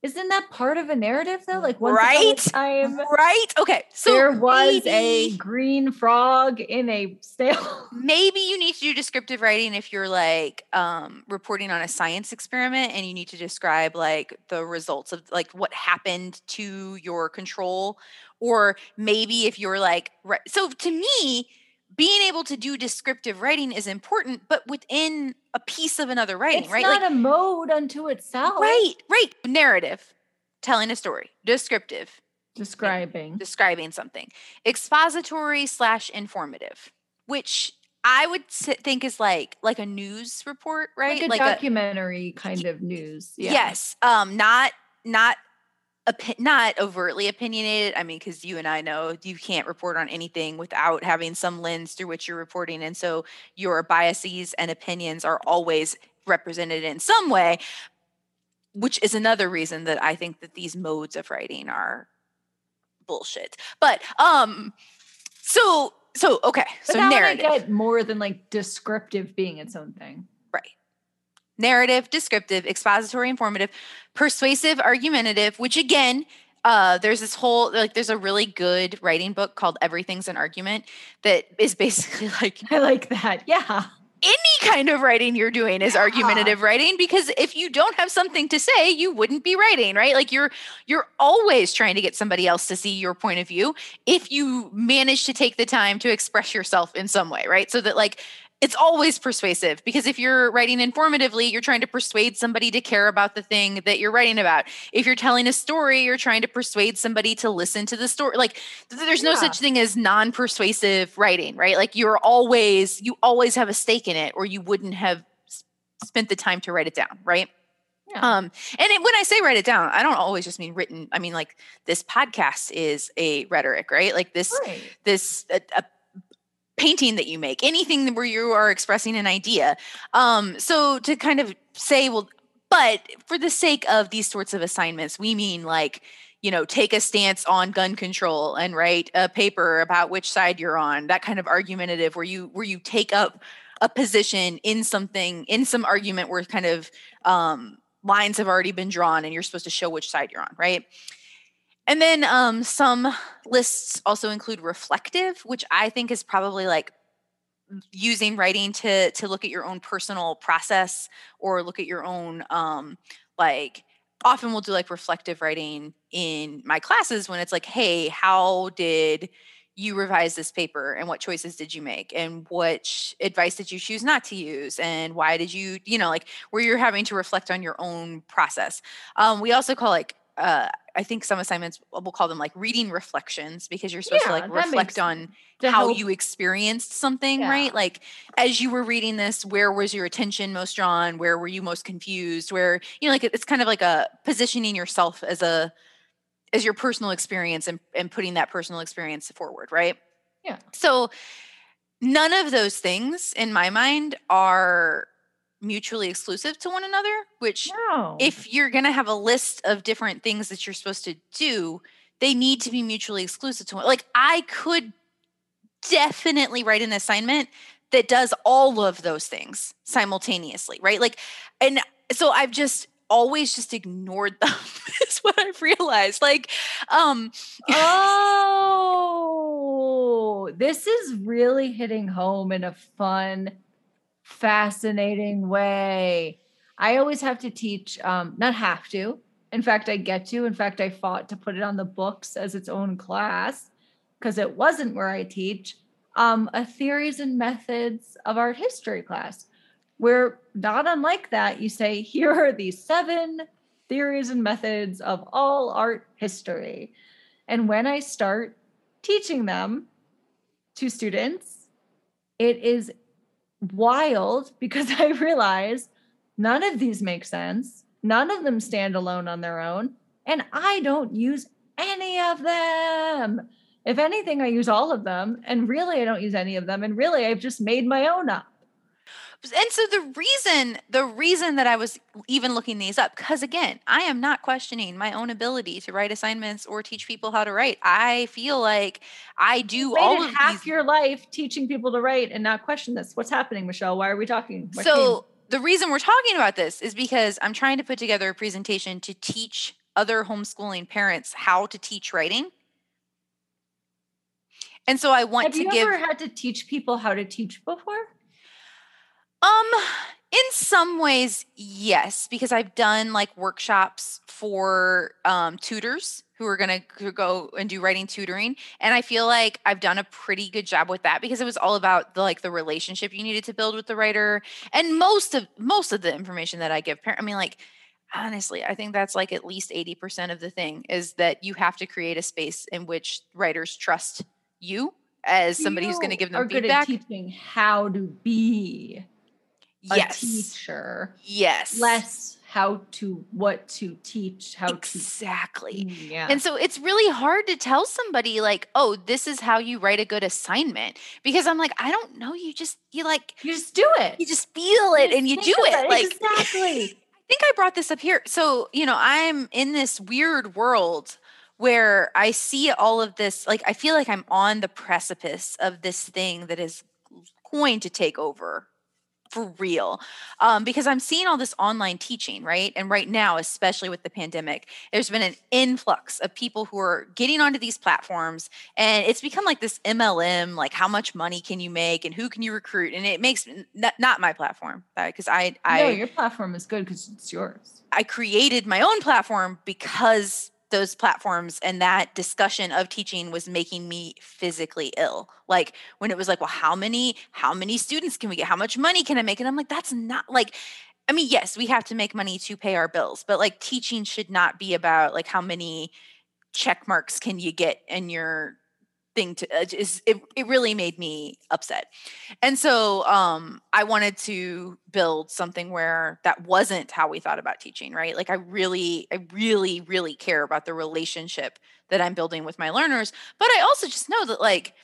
isn't that part of a narrative though? Like once right, time, right? Okay, so there was maybe, a green frog in a snail. [laughs] maybe you need to do descriptive writing if you're like um, reporting on a science experiment and you need to describe like the results of like what happened to your control, or maybe if you're like right. So to me, being able to do descriptive writing is important, but within a piece of another writing, right? it's right? not a mode unto itself. right, right. Narrative, telling a story, descriptive, Describing. describing something, expository slash informative, which I would think is like like a news report, right? Like a documentary kind of news. Yeah. Yes. Um, not not opi- not overtly opinionated. I mean, because you and I know you can't report on anything without having some lens through which you're reporting, and so your biases and opinions are always represented in some way. Which is another reason that I think that these modes of writing are bullshit. But um, so so okay, But so one I narrative. get more than like descriptive being its own thing. Narrative, descriptive, expository, informative, persuasive, argumentative, which again, uh, there's this whole like there's a really good writing book called Everything's an Argument that is basically [laughs] like I like that. Yeah. any kind of writing you're doing is Yeah. argumentative writing because if you don't have something to say you wouldn't be writing right like you're you're always trying to get somebody else to see your point of view if you manage to take the time to express yourself in some way right so that like it's always persuasive because if you're writing informatively you're trying to persuade somebody to care about the thing that you're writing about if you're telling a story you're trying to persuade somebody to listen to the story like there's no Yeah. such thing as non-persuasive writing right like you're always you always have a stake in it or you wouldn't have spent the time to write it down right Yeah. um and it, when i say write it down i don't always just mean written i mean like this podcast is a rhetoric right like this right. this a, a painting that you make anything where you are expressing an idea. Um so to kind of say well but for the sake of these sorts of assignments we mean like you know take a stance on gun control and write a paper about which side you're on that kind of argumentative where you where you take up a position in something in some argument where kind of um lines have already been drawn and you're supposed to show which side you're on right and then um, some lists also include reflective, which I think is probably like using writing to to look at your own personal process or look at your own um, like often we'll do like reflective writing in my classes when it's like hey how did you revise this paper? And what choices did you make? And which advice did you choose not to use? And why did you you know like where you're having to reflect on your own process. Um, we also call like uh, I think some assignments we'll call them like reading reflections because you're supposed Yeah, to like reflect on how help- you experienced something, Yeah. right? Like as you were reading this, where was your attention most drawn? Where were you most confused? Where you know, like it's kind of like a positioning yourself as a as your personal experience and, and putting that personal experience forward, right? Yeah. So none of those things in my mind are mutually exclusive to one another, which No. if you're going to have a list of different things that you're supposed to do, they need to be mutually exclusive to one. Like I could definitely write an assignment that does all of those things simultaneously, right? Like and so I've just always just ignored [laughs] them is what I've realized. Like um [laughs] oh, this is really hitting home in a fun, fascinating way. I always have to teach, um, not have to. In fact, I get to. In fact, I fought to put it on the books as its own class because it wasn't where I teach. Um, a theories and methods of art history class, where not unlike that, you say, here are the seven theories and methods of all art history. And when I start teaching them to students, it is wild [laughs] because I realize none of these make sense. None of them stand alone on their own. And I don't use any of them. If anything, I use all of them. And really, I don't use any of them. And really, I've just made my own up. And so the reason the reason that I was even looking these up cuz again, I am not questioning my own ability to write assignments or teach people how to write. I feel like I do all of half these your life teaching people to write and not question this. What's happening, Michelle? Why are we talking? What So the reason we're talking about this is because I'm trying to put together a presentation to teach other homeschooling parents how to teach writing. And so I want Have to you give ever had to teach people how to teach before? Um in some ways, yes, because I've done like workshops for um, tutors who are going to go and do writing tutoring and i feel like i've done a pretty good job with that because it was all about the like the relationship you needed to build with the writer and most of most of the information that i give parent i mean like honestly i think that's like at least 80% of the thing is that you have to create a space in which writers trust you as somebody who's going to give them are good feedback. at teaching how to be yes teacher, yes less how to what to teach, how exactly to yeah. And so it's really hard to tell somebody like, "Oh, this is how you write a good assignment." Because I'm like, I don't know, you just you like you just do it. you just feel it and you do of it. Like exactly. [laughs] I think I brought this up here. So, you know, I'm in this weird world where I see all of this like I feel like I'm on the precipice of this thing that is going to take over for real um, because i'm seeing all this online teaching right and right now especially with the pandemic there's been an influx of people who are getting onto these platforms and it's become like this mlm like how much money can you make and who can you recruit and it makes not, not my platform because i i no, your platform is good because it's yours. i created my own platform because those platforms and that discussion of teaching was making me physically ill. Like when it was like well how many how many students can we get? How much money can i make? And i'm like that's not like i mean yes we have to make money to pay our bills but like teaching should not be about like how many check marks can you get in your thing to uh, is it, it really made me upset. And so um i wanted to build something where that wasn't how we thought about teaching right? Like i really i really really care about the relationship that i'm building with my learners but i also just know that like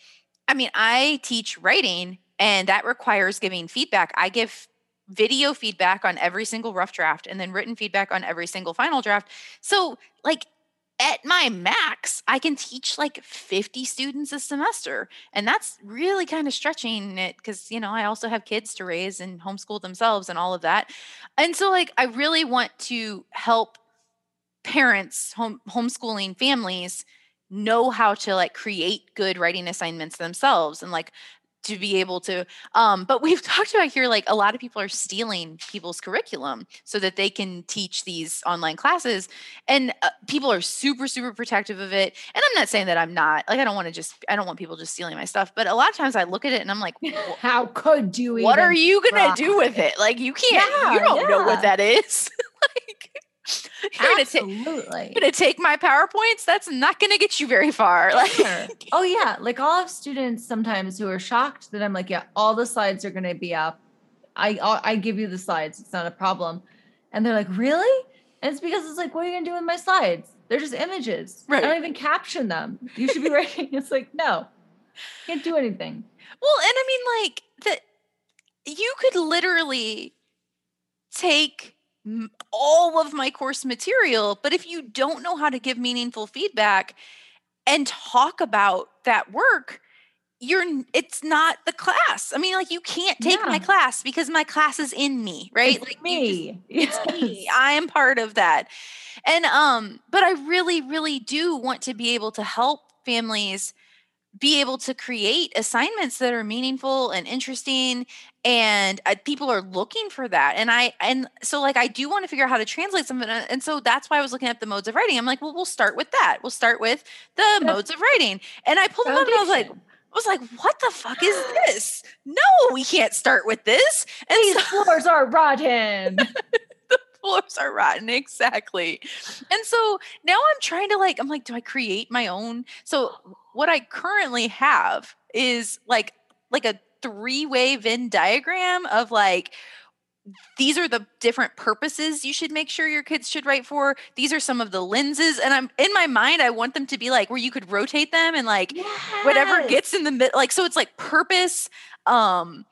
i mean i teach writing and that requires giving feedback. I give video feedback on every single rough draft and then written feedback on every single final draft. So like at my max, I can teach like 50 students a semester. And that's really kind of stretching it because, you know, I also have kids to raise and homeschool themselves and all of that. And so, like, I really want to help parents, home, homeschooling families know how to like create good writing assignments themselves and like to be able to um, but we've [laughs] talked about here like a lot of people are stealing people's curriculum so that they can teach these online classes and uh, people are super super protective of it and i'm not saying that i'm not like i don't want to just i don't want people just stealing my stuff but a lot of times i look at it and i'm like [laughs] how could you what are you gonna try? do with it? like you can't Yeah, you don't know what that is. [laughs] Like [laughs] you're gonna, Absolutely. you're gonna take my powerpoints that's not gonna get you very far [laughs] like Sure. oh yeah, like I'll have students sometimes who are shocked that I'm like, yeah, all the slides are going to be up. I I'll, I give you the slides. It's not a problem. And they're like, really? And it's because it's like, what are you going to do with my slides? They're just images. Right. I don't even caption them. You should be [laughs] writing. It's like, no, can't do anything. Well, and I mean, like that, you could literally take all of my course material, but if you don't know how to give meaningful feedback and talk about that work, you're it's not the class. I mean, like you can't take my class because my class is in me, right? It's like you just- me. [laughs] it's me. I am part of that. And um, but I really, really do want to be able to help families be able to create assignments that are meaningful and interesting and uh, people are looking for that and i and so like i do want to figure out how to translate something uh, and so that's why i was looking at the modes of writing i'm like well we'll start with that we'll start with the modes of writing and i pulled them up and i was like. I was like, what the fuck is this? No, we can't start with this. And These so floors are rotten. [laughs] The floors are rotten exactly and so now i'm trying to like i'm like do i create my own so what i currently have is like like a three-way venn diagram of like these are the different purposes you should make sure your kids should write for. These are some of the lenses and i'm in my mind i want them to be like where you could rotate them and like whatever gets in the middle like so it's like purpose um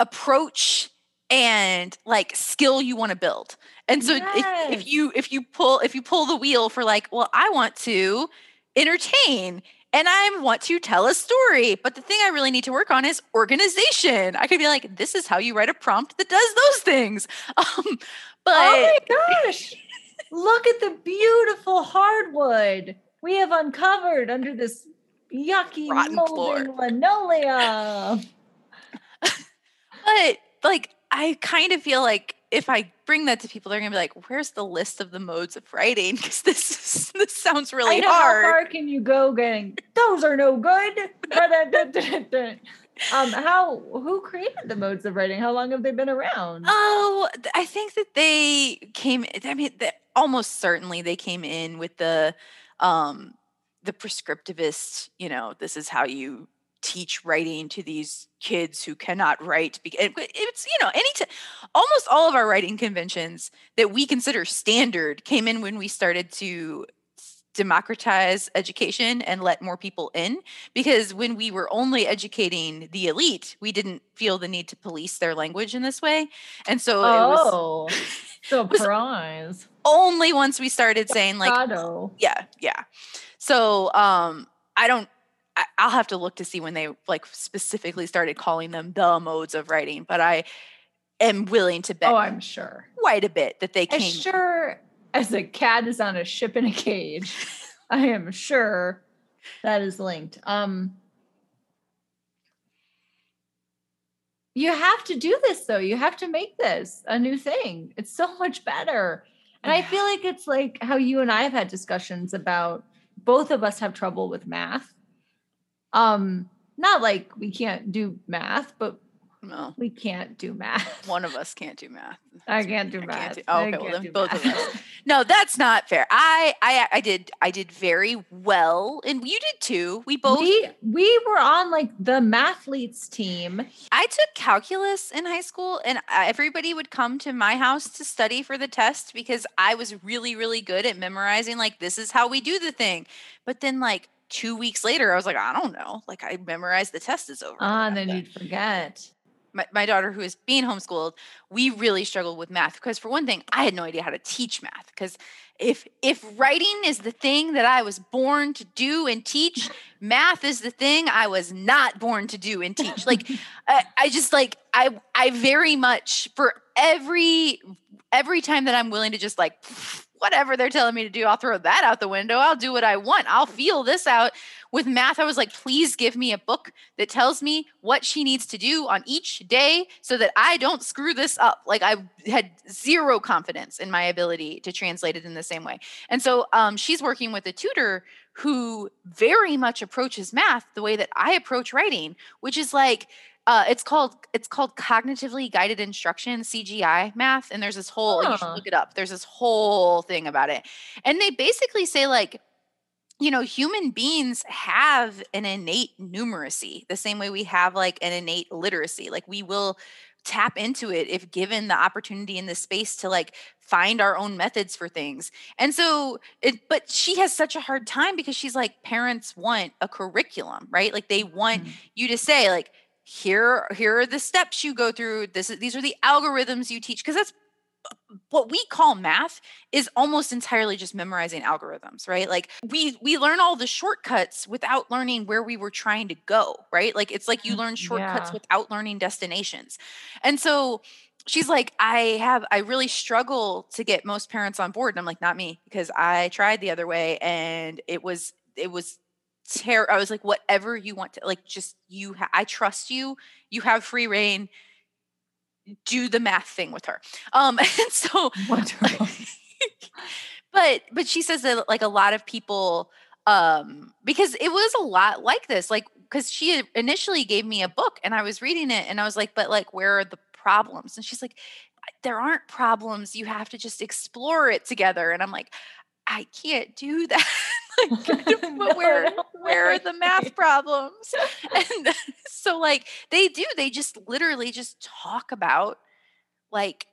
approach and like skill you want to build. And so if, if you if you pull if you pull the wheel for like well i want to entertain and i want to tell a story but the thing i really need to work on is organization i could be like this is how you write a prompt that does those things [laughs] um but Oh my gosh. [laughs] Look at the beautiful hardwood we have uncovered under this yucky Rotten floor. linoleum. [laughs] but like I kind of feel like if I bring that to people, they're gonna be like, "Where's the list of the modes of writing?" [laughs] Because this is, this sounds really I know, hard. How far can you go getting those are no good? [laughs] um, how who created the modes of writing? How long have they been around? Oh, I think that they came. I mean, the, almost certainly they came in with the um the prescriptivist. You know, this is how you teach writing to these kids who cannot write. It's you know, any t- almost all of our writing conventions that we consider standard came in when we started to democratize education and let more people in because when we were only educating the elite we didn't feel the need to police their language in this way and so it was Oh, [laughs] was- surprise! only once we started saying like yeah yeah so um i don't i'll have to look to see when they like specifically started calling them the modes of writing but i am willing to bet Oh, I'm sure. quite a bit that they came As sure as a cat is on a ship in a cage, [laughs] I am sure that is linked. Um, you have to do this though. You have to make this a new thing. It's so much better. And I feel like it's like how you and I have had discussions about both of us have trouble with math. Um, not like we can't do math, but no we can't do math. one of us can't do math [laughs] I can't do I math. can't do- oh, okay, well, then both of us. No, that's not fair. I I I did I did very well, and you did too. We both. We we were on like the mathletes team. I took calculus in high school, and everybody would come to my house to study for the test because I was really really good at memorizing. Like this is how we do the thing. But then like two weeks later, I was like, I don't know. Like I memorized the test is over. Ah, then you'd forget. my, my daughter who is being homeschooled we really struggled with math because for one thing i had no idea how to teach math because if if writing is the thing that i was born to do and teach [laughs] math is the thing i was not born to do and teach like [laughs] I, I just like i i very much for every every time that i'm willing to just like whatever they're telling me to do i'll throw that out the window i'll do what i want i'll feel this out with math i was like please give me a book that tells me what she needs to do on each day so that I don't screw this up. Like I had zero confidence in my ability to translate it in the same way. And so um, she's working with a tutor who very much approaches math the way that I approach writing, which is like uh, it's called it's called cognitively guided instruction CGI math, and there's this whole you should look it up. There's this whole thing about it, and they basically say like you know, human beings have an innate numeracy, the same way we have like an innate literacy. Like we will tap into it if given the opportunity in the space to like find our own methods for things. And so it but she has such a hard time because she's like parents want a curriculum, right? Like they want Mhm. you to say like here here are the steps you go through. This is these are the algorithms you teach because that's what we call math is almost entirely just memorizing algorithms right like we we learn all the shortcuts without learning where we were trying to go right like it's like you Mm, learn shortcuts yeah. without learning destinations and so she's like i have i really struggle to get most parents on board and i'm like not me because i tried the other way and it was it was ter- i was like whatever you want to like just you ha- i trust you. You have free reign. Do the math thing with her. Um [laughs] and so Wonderful. [laughs] but but she says that like a lot of people um because it was a lot like this like because she initially gave me a book and i was reading it and i was like but like where are the problems? And she's like there aren't problems. You have to just explore it together. And i'm like i can't do that. [laughs] Like, but [laughs] where No, where are the math problems. [laughs] And so like they do they just literally just talk about like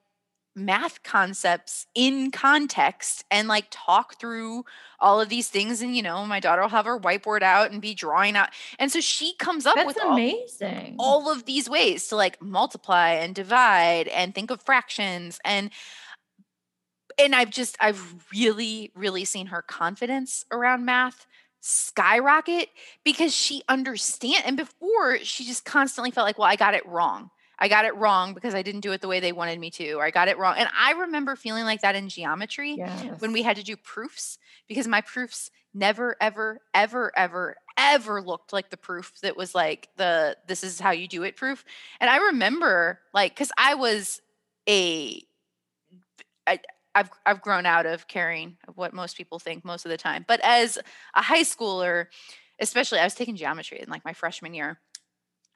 math concepts in context and like talk through all of these things and you know my daughter will have her whiteboard out and be drawing out. And so she comes up That's with all, amazing. all of these ways to like multiply and divide and think of fractions and and I've just I've really really seen her confidence around math skyrocket because she understand and before she just constantly felt like well I got it wrong. I got it wrong because I didn't do it the way they wanted me to or I got it wrong. And I remember feeling like that in geometry yes. when we had to do proofs because my proofs never ever ever ever ever looked like the proof that was like the this is how you do it proof. And I remember like cuz I was a I, I've I've grown out of caring what most people think most of the time. But as a high schooler, especially I was taking geometry in like my freshman year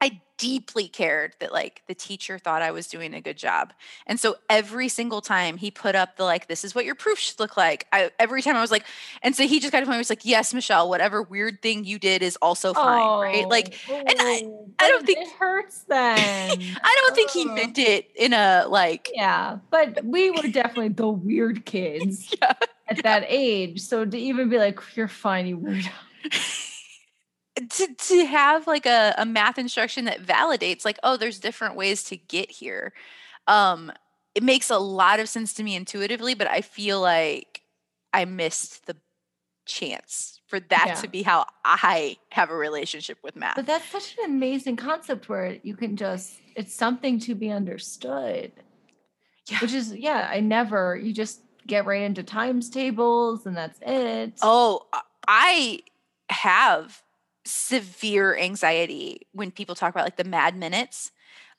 I deeply cared that like the teacher thought I was doing a good job. And so every single time he put up the like, this is what your proof should look like. I every time I was like, and so he just kind of was like, yes, Michelle, whatever weird thing you did is also fine. Oh, right. Like, oh, and I, oh, I don't think- it hurts then. [laughs] I don't think he Oh. meant it in a like, Yeah, but we were definitely the weird [laughs] kids yeah. at that age. So to even be like, "You're fine, you weirdo," [laughs] to to have like a, a math instruction that validates like oh there's different ways to get here um it makes a lot of sense to me intuitively but i feel like i missed the chance for that Yeah. to be how i have a relationship with math but that's such an amazing concept where you can just it's something to be understood. Yeah. Which is yeah, I never you just get right into times tables and that's it. oh i have severe anxiety when people talk about like the mad minutes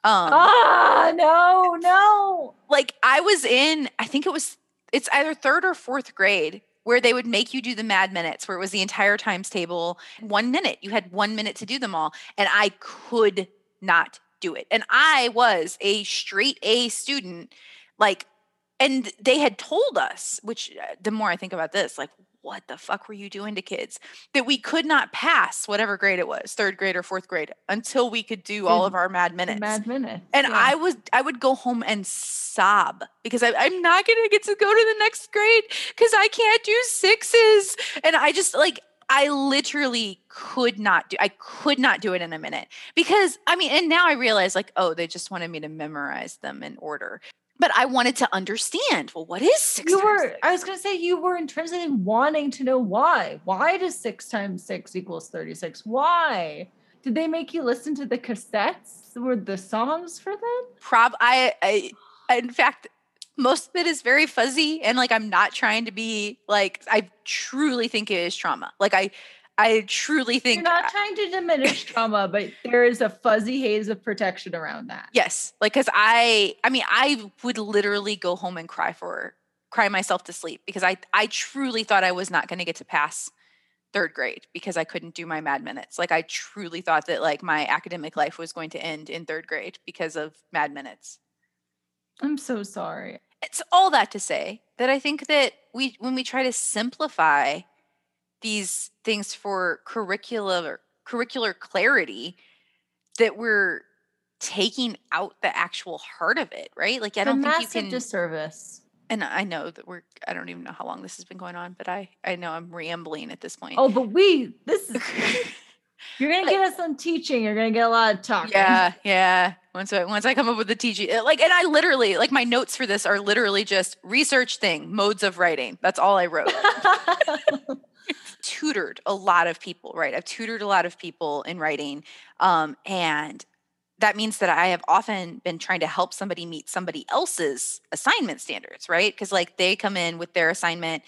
um ah, no, no. like I was in, I think it was, it's either third or fourth grade where they would make you do the mad minutes, where it was the entire times table, one minute. You had one minute to do them all. And I could not do it. And I was a straight A student, like, and they had told us, which uh, the more I think about this, like, what the fuck were you doing to kids? That we could not pass whatever grade it was, third grade or fourth grade, until we could do all of mm-hmm. our mad minutes. Mad minutes. And yeah. I was I would go home and sob because I, I'm not gonna get to go to the next grade because I can't do sixes. And I just like I literally could not do I could not do it in a minute. Because I mean, and now I realize like, oh, they just wanted me to memorize them in order. But I wanted to understand, well, what is six? you were six? i was going to say you were intrinsically wanting to know why. Why does six times six equals 36 why? Did they make you listen to the cassettes? Were the songs for them? Prob I, I in fact most of it is very fuzzy and like i'm not trying to be like i truly think it is trauma. Like i i truly think you're not trying to diminish [laughs] trauma but there is a fuzzy haze of protection around that. Yes like because i i mean i would literally go home and cry for cry myself to sleep because i i truly thought i was not going to get to pass third grade because i couldn't do my mad minutes. Like i truly thought that like my academic life was going to end in third grade because of mad minutes. I'm so sorry. It's all that to say that I think that we when we try to simplify these things for curricular curricular clarity, that we're taking out the actual heart of it, right? Like I don't think you massive can disservice and I know that we're I don't even know how long this has been going on, but I I know I'm rambling at this point. oh but we this is [laughs] you're gonna get us some teaching you're gonna get a lot of talking Yeah, yeah. Once I once I come up with the teaching, uh, like, and I literally like my notes for this are literally just research thing, modes of writing. That's all I wrote. [laughs] [laughs] tutored a lot of people, right? I've tutored a lot of people in writing, um, and that means that I have often been trying to help somebody meet somebody else's assignment standards, right? Because like they come in with their assignment,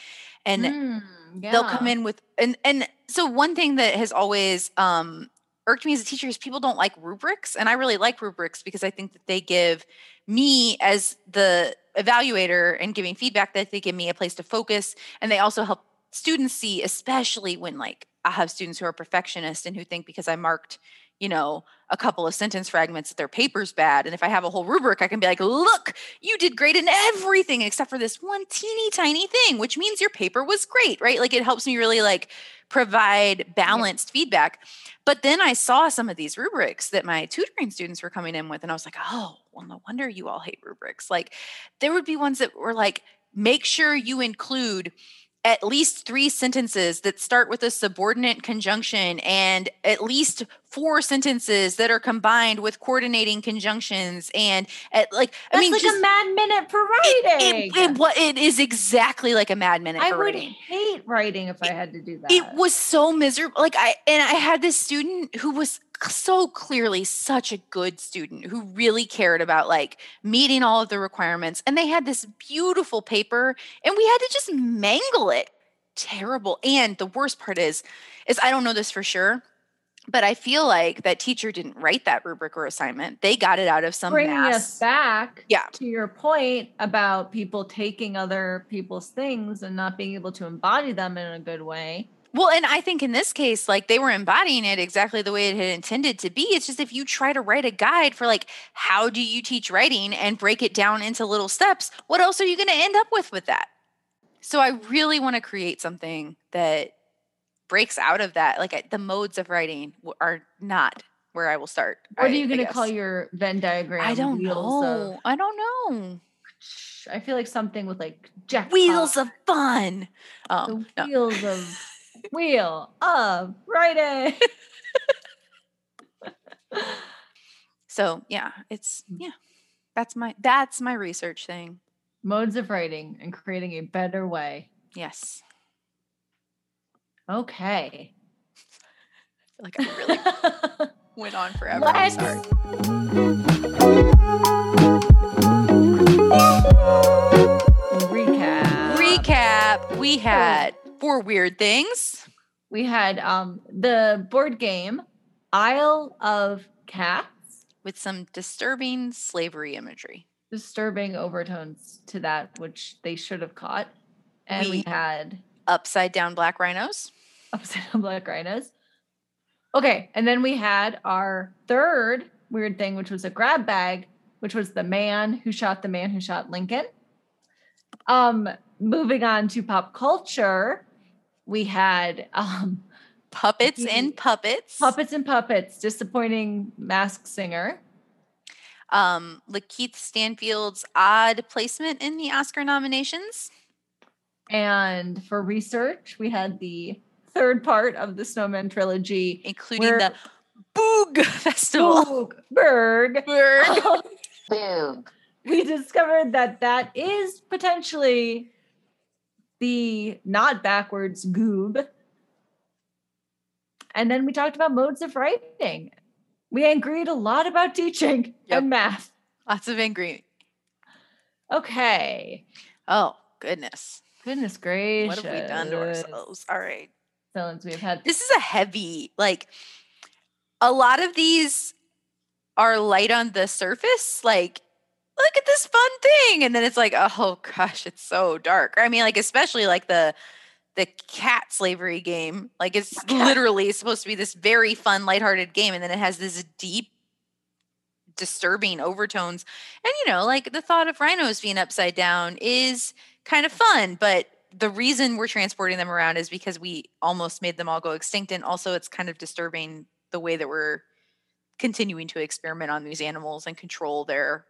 and Mm, they'll come in with and and so one thing that has always um irked me as a teacher is people don't like rubrics and i really like rubrics because i think that they give me as the evaluator and giving feedback that they give me a place to focus and they also help students see especially when like i have students who are perfectionists and who think because i marked you know a couple of sentence fragments that their paper's bad and if i have a whole rubric i can be like look you did great in everything except for this one teeny tiny thing which means your paper was great right? Like it helps me really like provide balanced feedback. But then i saw some of these rubrics that my tutoring students were coming in with and i was like oh well no wonder you all hate rubrics. Like there would be ones that were like make sure you include at least three sentences that start with a subordinate conjunction and at least four sentences that are combined with coordinating conjunctions and at like That's i mean like just, a mad minute for writing. it, it, wa- it is exactly like a mad minute I for would writing hate writing if I had to do that. it was so miserable like i and i had this student who was so clearly such a good student who really cared about like meeting all of the requirements and they had this beautiful paper and we had to just mangle it terrible. And the worst part is, is I don't know this for sure, but I feel like that teacher didn't write that rubric or assignment. They got it out of some Bringing mass. us back Yeah. to your point about people taking other people's things and not being able to embody them in a good way. Well, and I think in this case, like they were embodying it exactly the way it had intended to be. It's just if you try to write a guide for like how do you teach writing and break it down into little steps, what else are you going to end up with with that? So I really want to create something that breaks out of that. Like the modes of writing are not where I will start. What are you going to call your Venn diagram? I don't know. Of, I don't know. I feel like something with like jackpot. Wheels of fun. the Um, no. wheels of [laughs] wheel of writing. [laughs] So yeah, it's yeah. That's my that's my research thing. Modes of writing and creating a better way. Yes. Okay. I feel like I really [laughs] went on forever. I'm sorry. recap. Recap. We had four weird things. we had um the board game Isle of Cats, with some disturbing slavery imagery. disturbing overtones to that, which they should have caught. And we, We- had Upside down black rhinos. [laughs] upside down black rhinos. Okay, and then we had our third weird thing, which was a grab bag, which was the man who shot the man who shot Lincoln. Um, moving on to pop culture, we had um [laughs] Puppets and puppets. Puppets and Puppets, disappointing mask singer. Um, Lakeith Stanfield's odd placement in the Oscar nominations. And for research, we had the third part of the Snowman trilogy, including Where- the Boog [laughs] Festival. Berg. Berg. [laughs] Boog. we discovered that that is potentially the not backwards goob. And then we talked about modes of writing. We agreed a lot about teaching Yep. and math. Lots of angry. Okay. Oh, goodness. Goodness gracious. What have we done to ourselves? All right. We've had. This is a heavy, like, a lot of these are light on the surface. Like, look at this fun thing. And then it's like, oh gosh, it's so dark. I mean, like, especially like the, the cat slavery game. Like, it's [laughs] literally supposed to be this very fun, lighthearted game. And then it has this deep, disturbing overtones. And, you know, like the thought of rhinos being upside down is kind of fun, but the reason we're transporting them around is because we almost made them all go extinct. And also, it's kind of disturbing the way that we're continuing to experiment on these animals and control their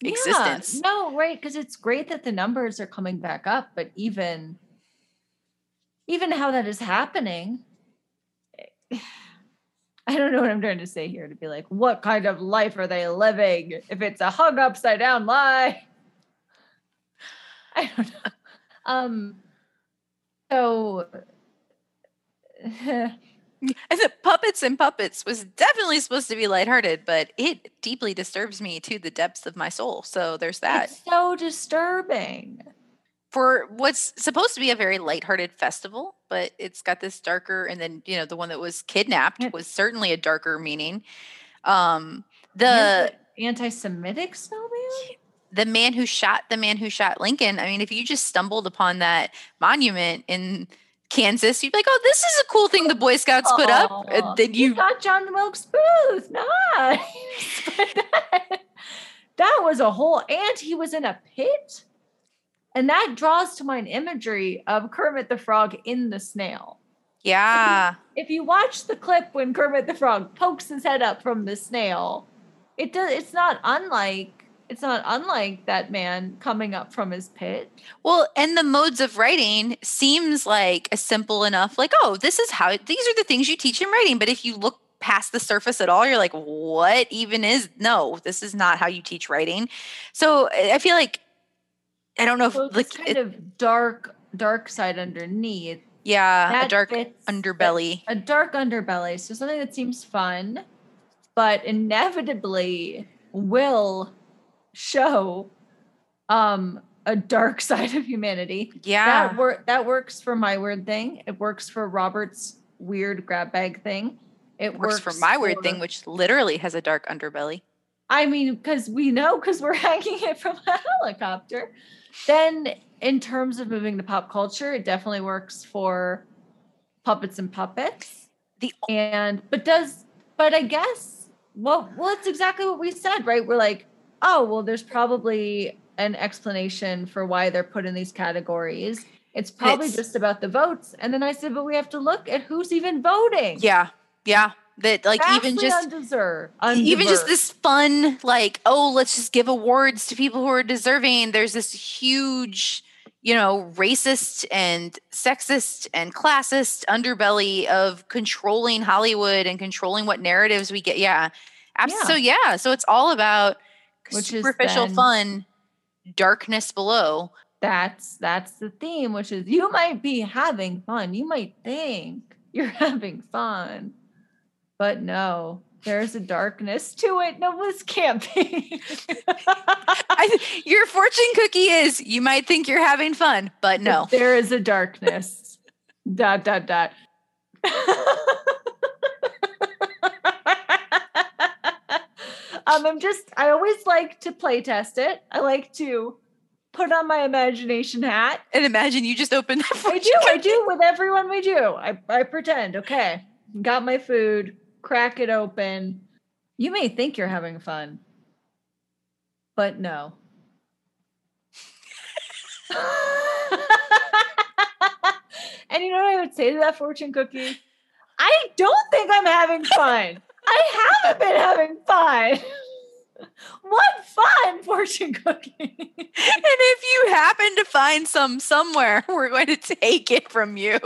Yeah, existence. no, right. Because it's great that the numbers are coming back up, but even even how that is happening, [sighs] I don't know what I'm trying to say here to be like, what kind of life are they living if it's a hung upside down lie? [laughs] I don't know. Um so [laughs] And the puppets and puppets was definitely supposed to be lighthearted, but it deeply disturbs me to the depths of my soul. So there's that. it's so disturbing. For what's supposed to be a very lighthearted festival, but it's got this darker, and then you know the one that was kidnapped was certainly a darker meaning. Um, the the anti-Semitic snowman? The man who shot the man who shot Lincoln. I mean, if you just stumbled upon that monument in Kansas, you'd be like, "Oh, this is a cool thing the Boy Scouts put up." Aw, And uh, then you, got John Wilkes Booth. Nice. [laughs] That, that was a whole, and he was in a pit. And that draws to mind imagery of Kermit the Frog in the snail. yeah, If you watch the clip when Kermit the Frog pokes his head up from the snail, it does it's not unlike it's not unlike that man coming up from his pit. well, and the modes of writing seems like a simple enough, like, oh, this is how these are the things you teach in writing. But if you look past the surface at all, you're like, what even is? No, this is not how you teach writing. So I feel like I don't know if So like kind it- of dark, dark side underneath. yeah, a dark fits underbelly. a dark underbelly. So something that seems fun, but inevitably will show um a dark [laughs] side of humanity. Yeah. That work that works for my weird thing. It works for Robert's weird grab bag thing. It works, for my weird thing, which literally has a dark underbelly. I mean, because we know because we're [laughs] hanging it from a helicopter. Then, in terms of moving to pop culture, it definitely works for puppets and puppets. The and but does but I guess well, well, it's exactly what we said, right? We're like, oh, well, there's probably an explanation for why they're put in these categories. It's probably It's- just about the votes. And then I said, but we have to look at who's even voting. yeah, yeah. That like even just undeserved, even just this fun like oh let's just give awards to people who are deserving there's this huge you know racist and sexist and classist underbelly of controlling hollywood and controlling what narratives we get yeah Abs- Yeah. so yeah so it's all about Which is superficial then- fun darkness below. That's that's the theme which is you might be having fun. You might think you're [laughs] having fun but no there's a darkness to it. No this can't be. [laughs] I, your fortune cookie is you might think you're having fun but no. There is a darkness. Dot dot dot [laughs] um i'm just i always like to play test it i like to put on my imagination hat and imagine you just opened that I do. I do with everyone we do. I, I pretend. Okay. Got my food, crack it open. You may think you're having fun, but no. [laughs] and you know what I would say to that fortune cookie? I don't think I'm having fun. I haven't been having fun. what fun, fortune cookie? And if you happen to find some somewhere, [laughs] we're going to take it from you.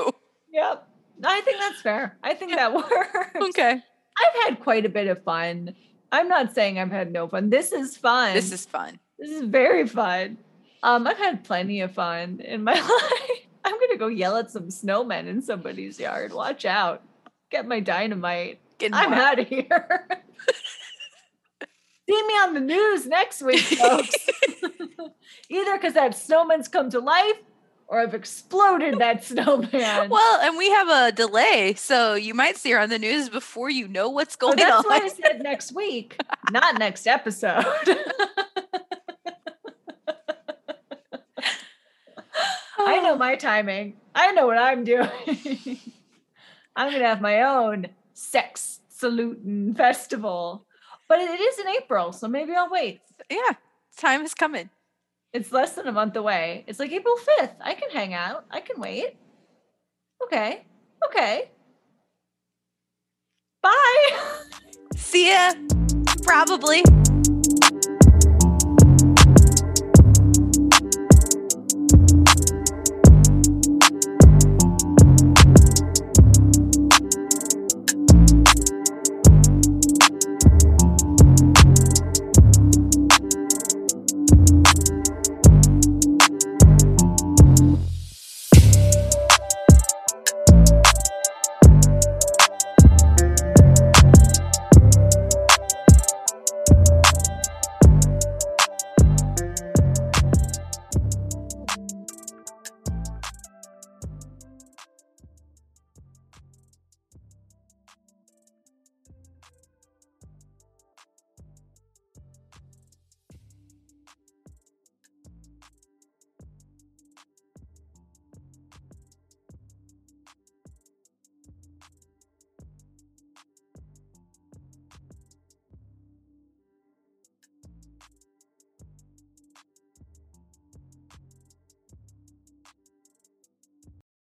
Yep. I think that's fair. I think that works. Okay. I've had quite a bit of fun. I'm not saying I've had no fun. This is fun. This is fun. this is very fun. Um, I've had plenty of fun in my [laughs] life. I'm gonna go yell at some snowmen in somebody's yard. Watch out. Get my dynamite. Getting I'm wild. out of here. [laughs] See me on the news next week, folks. [laughs] Either because that snowman's come to life or I've exploded that [laughs] snowman. Well, and we have a delay, so you might see her on the news before you know what's going that's on. That's why I said next week, not next episode. I know my timing. I know what I'm doing. I'm gonna have my own Sechseläuten festival. But it is in April, so maybe I'll wait. Yeah, time is coming. It's less than a month away. It's like April 5th. I can hang out. I can wait. Okay. Okay. Bye. [laughs] See ya. Probably.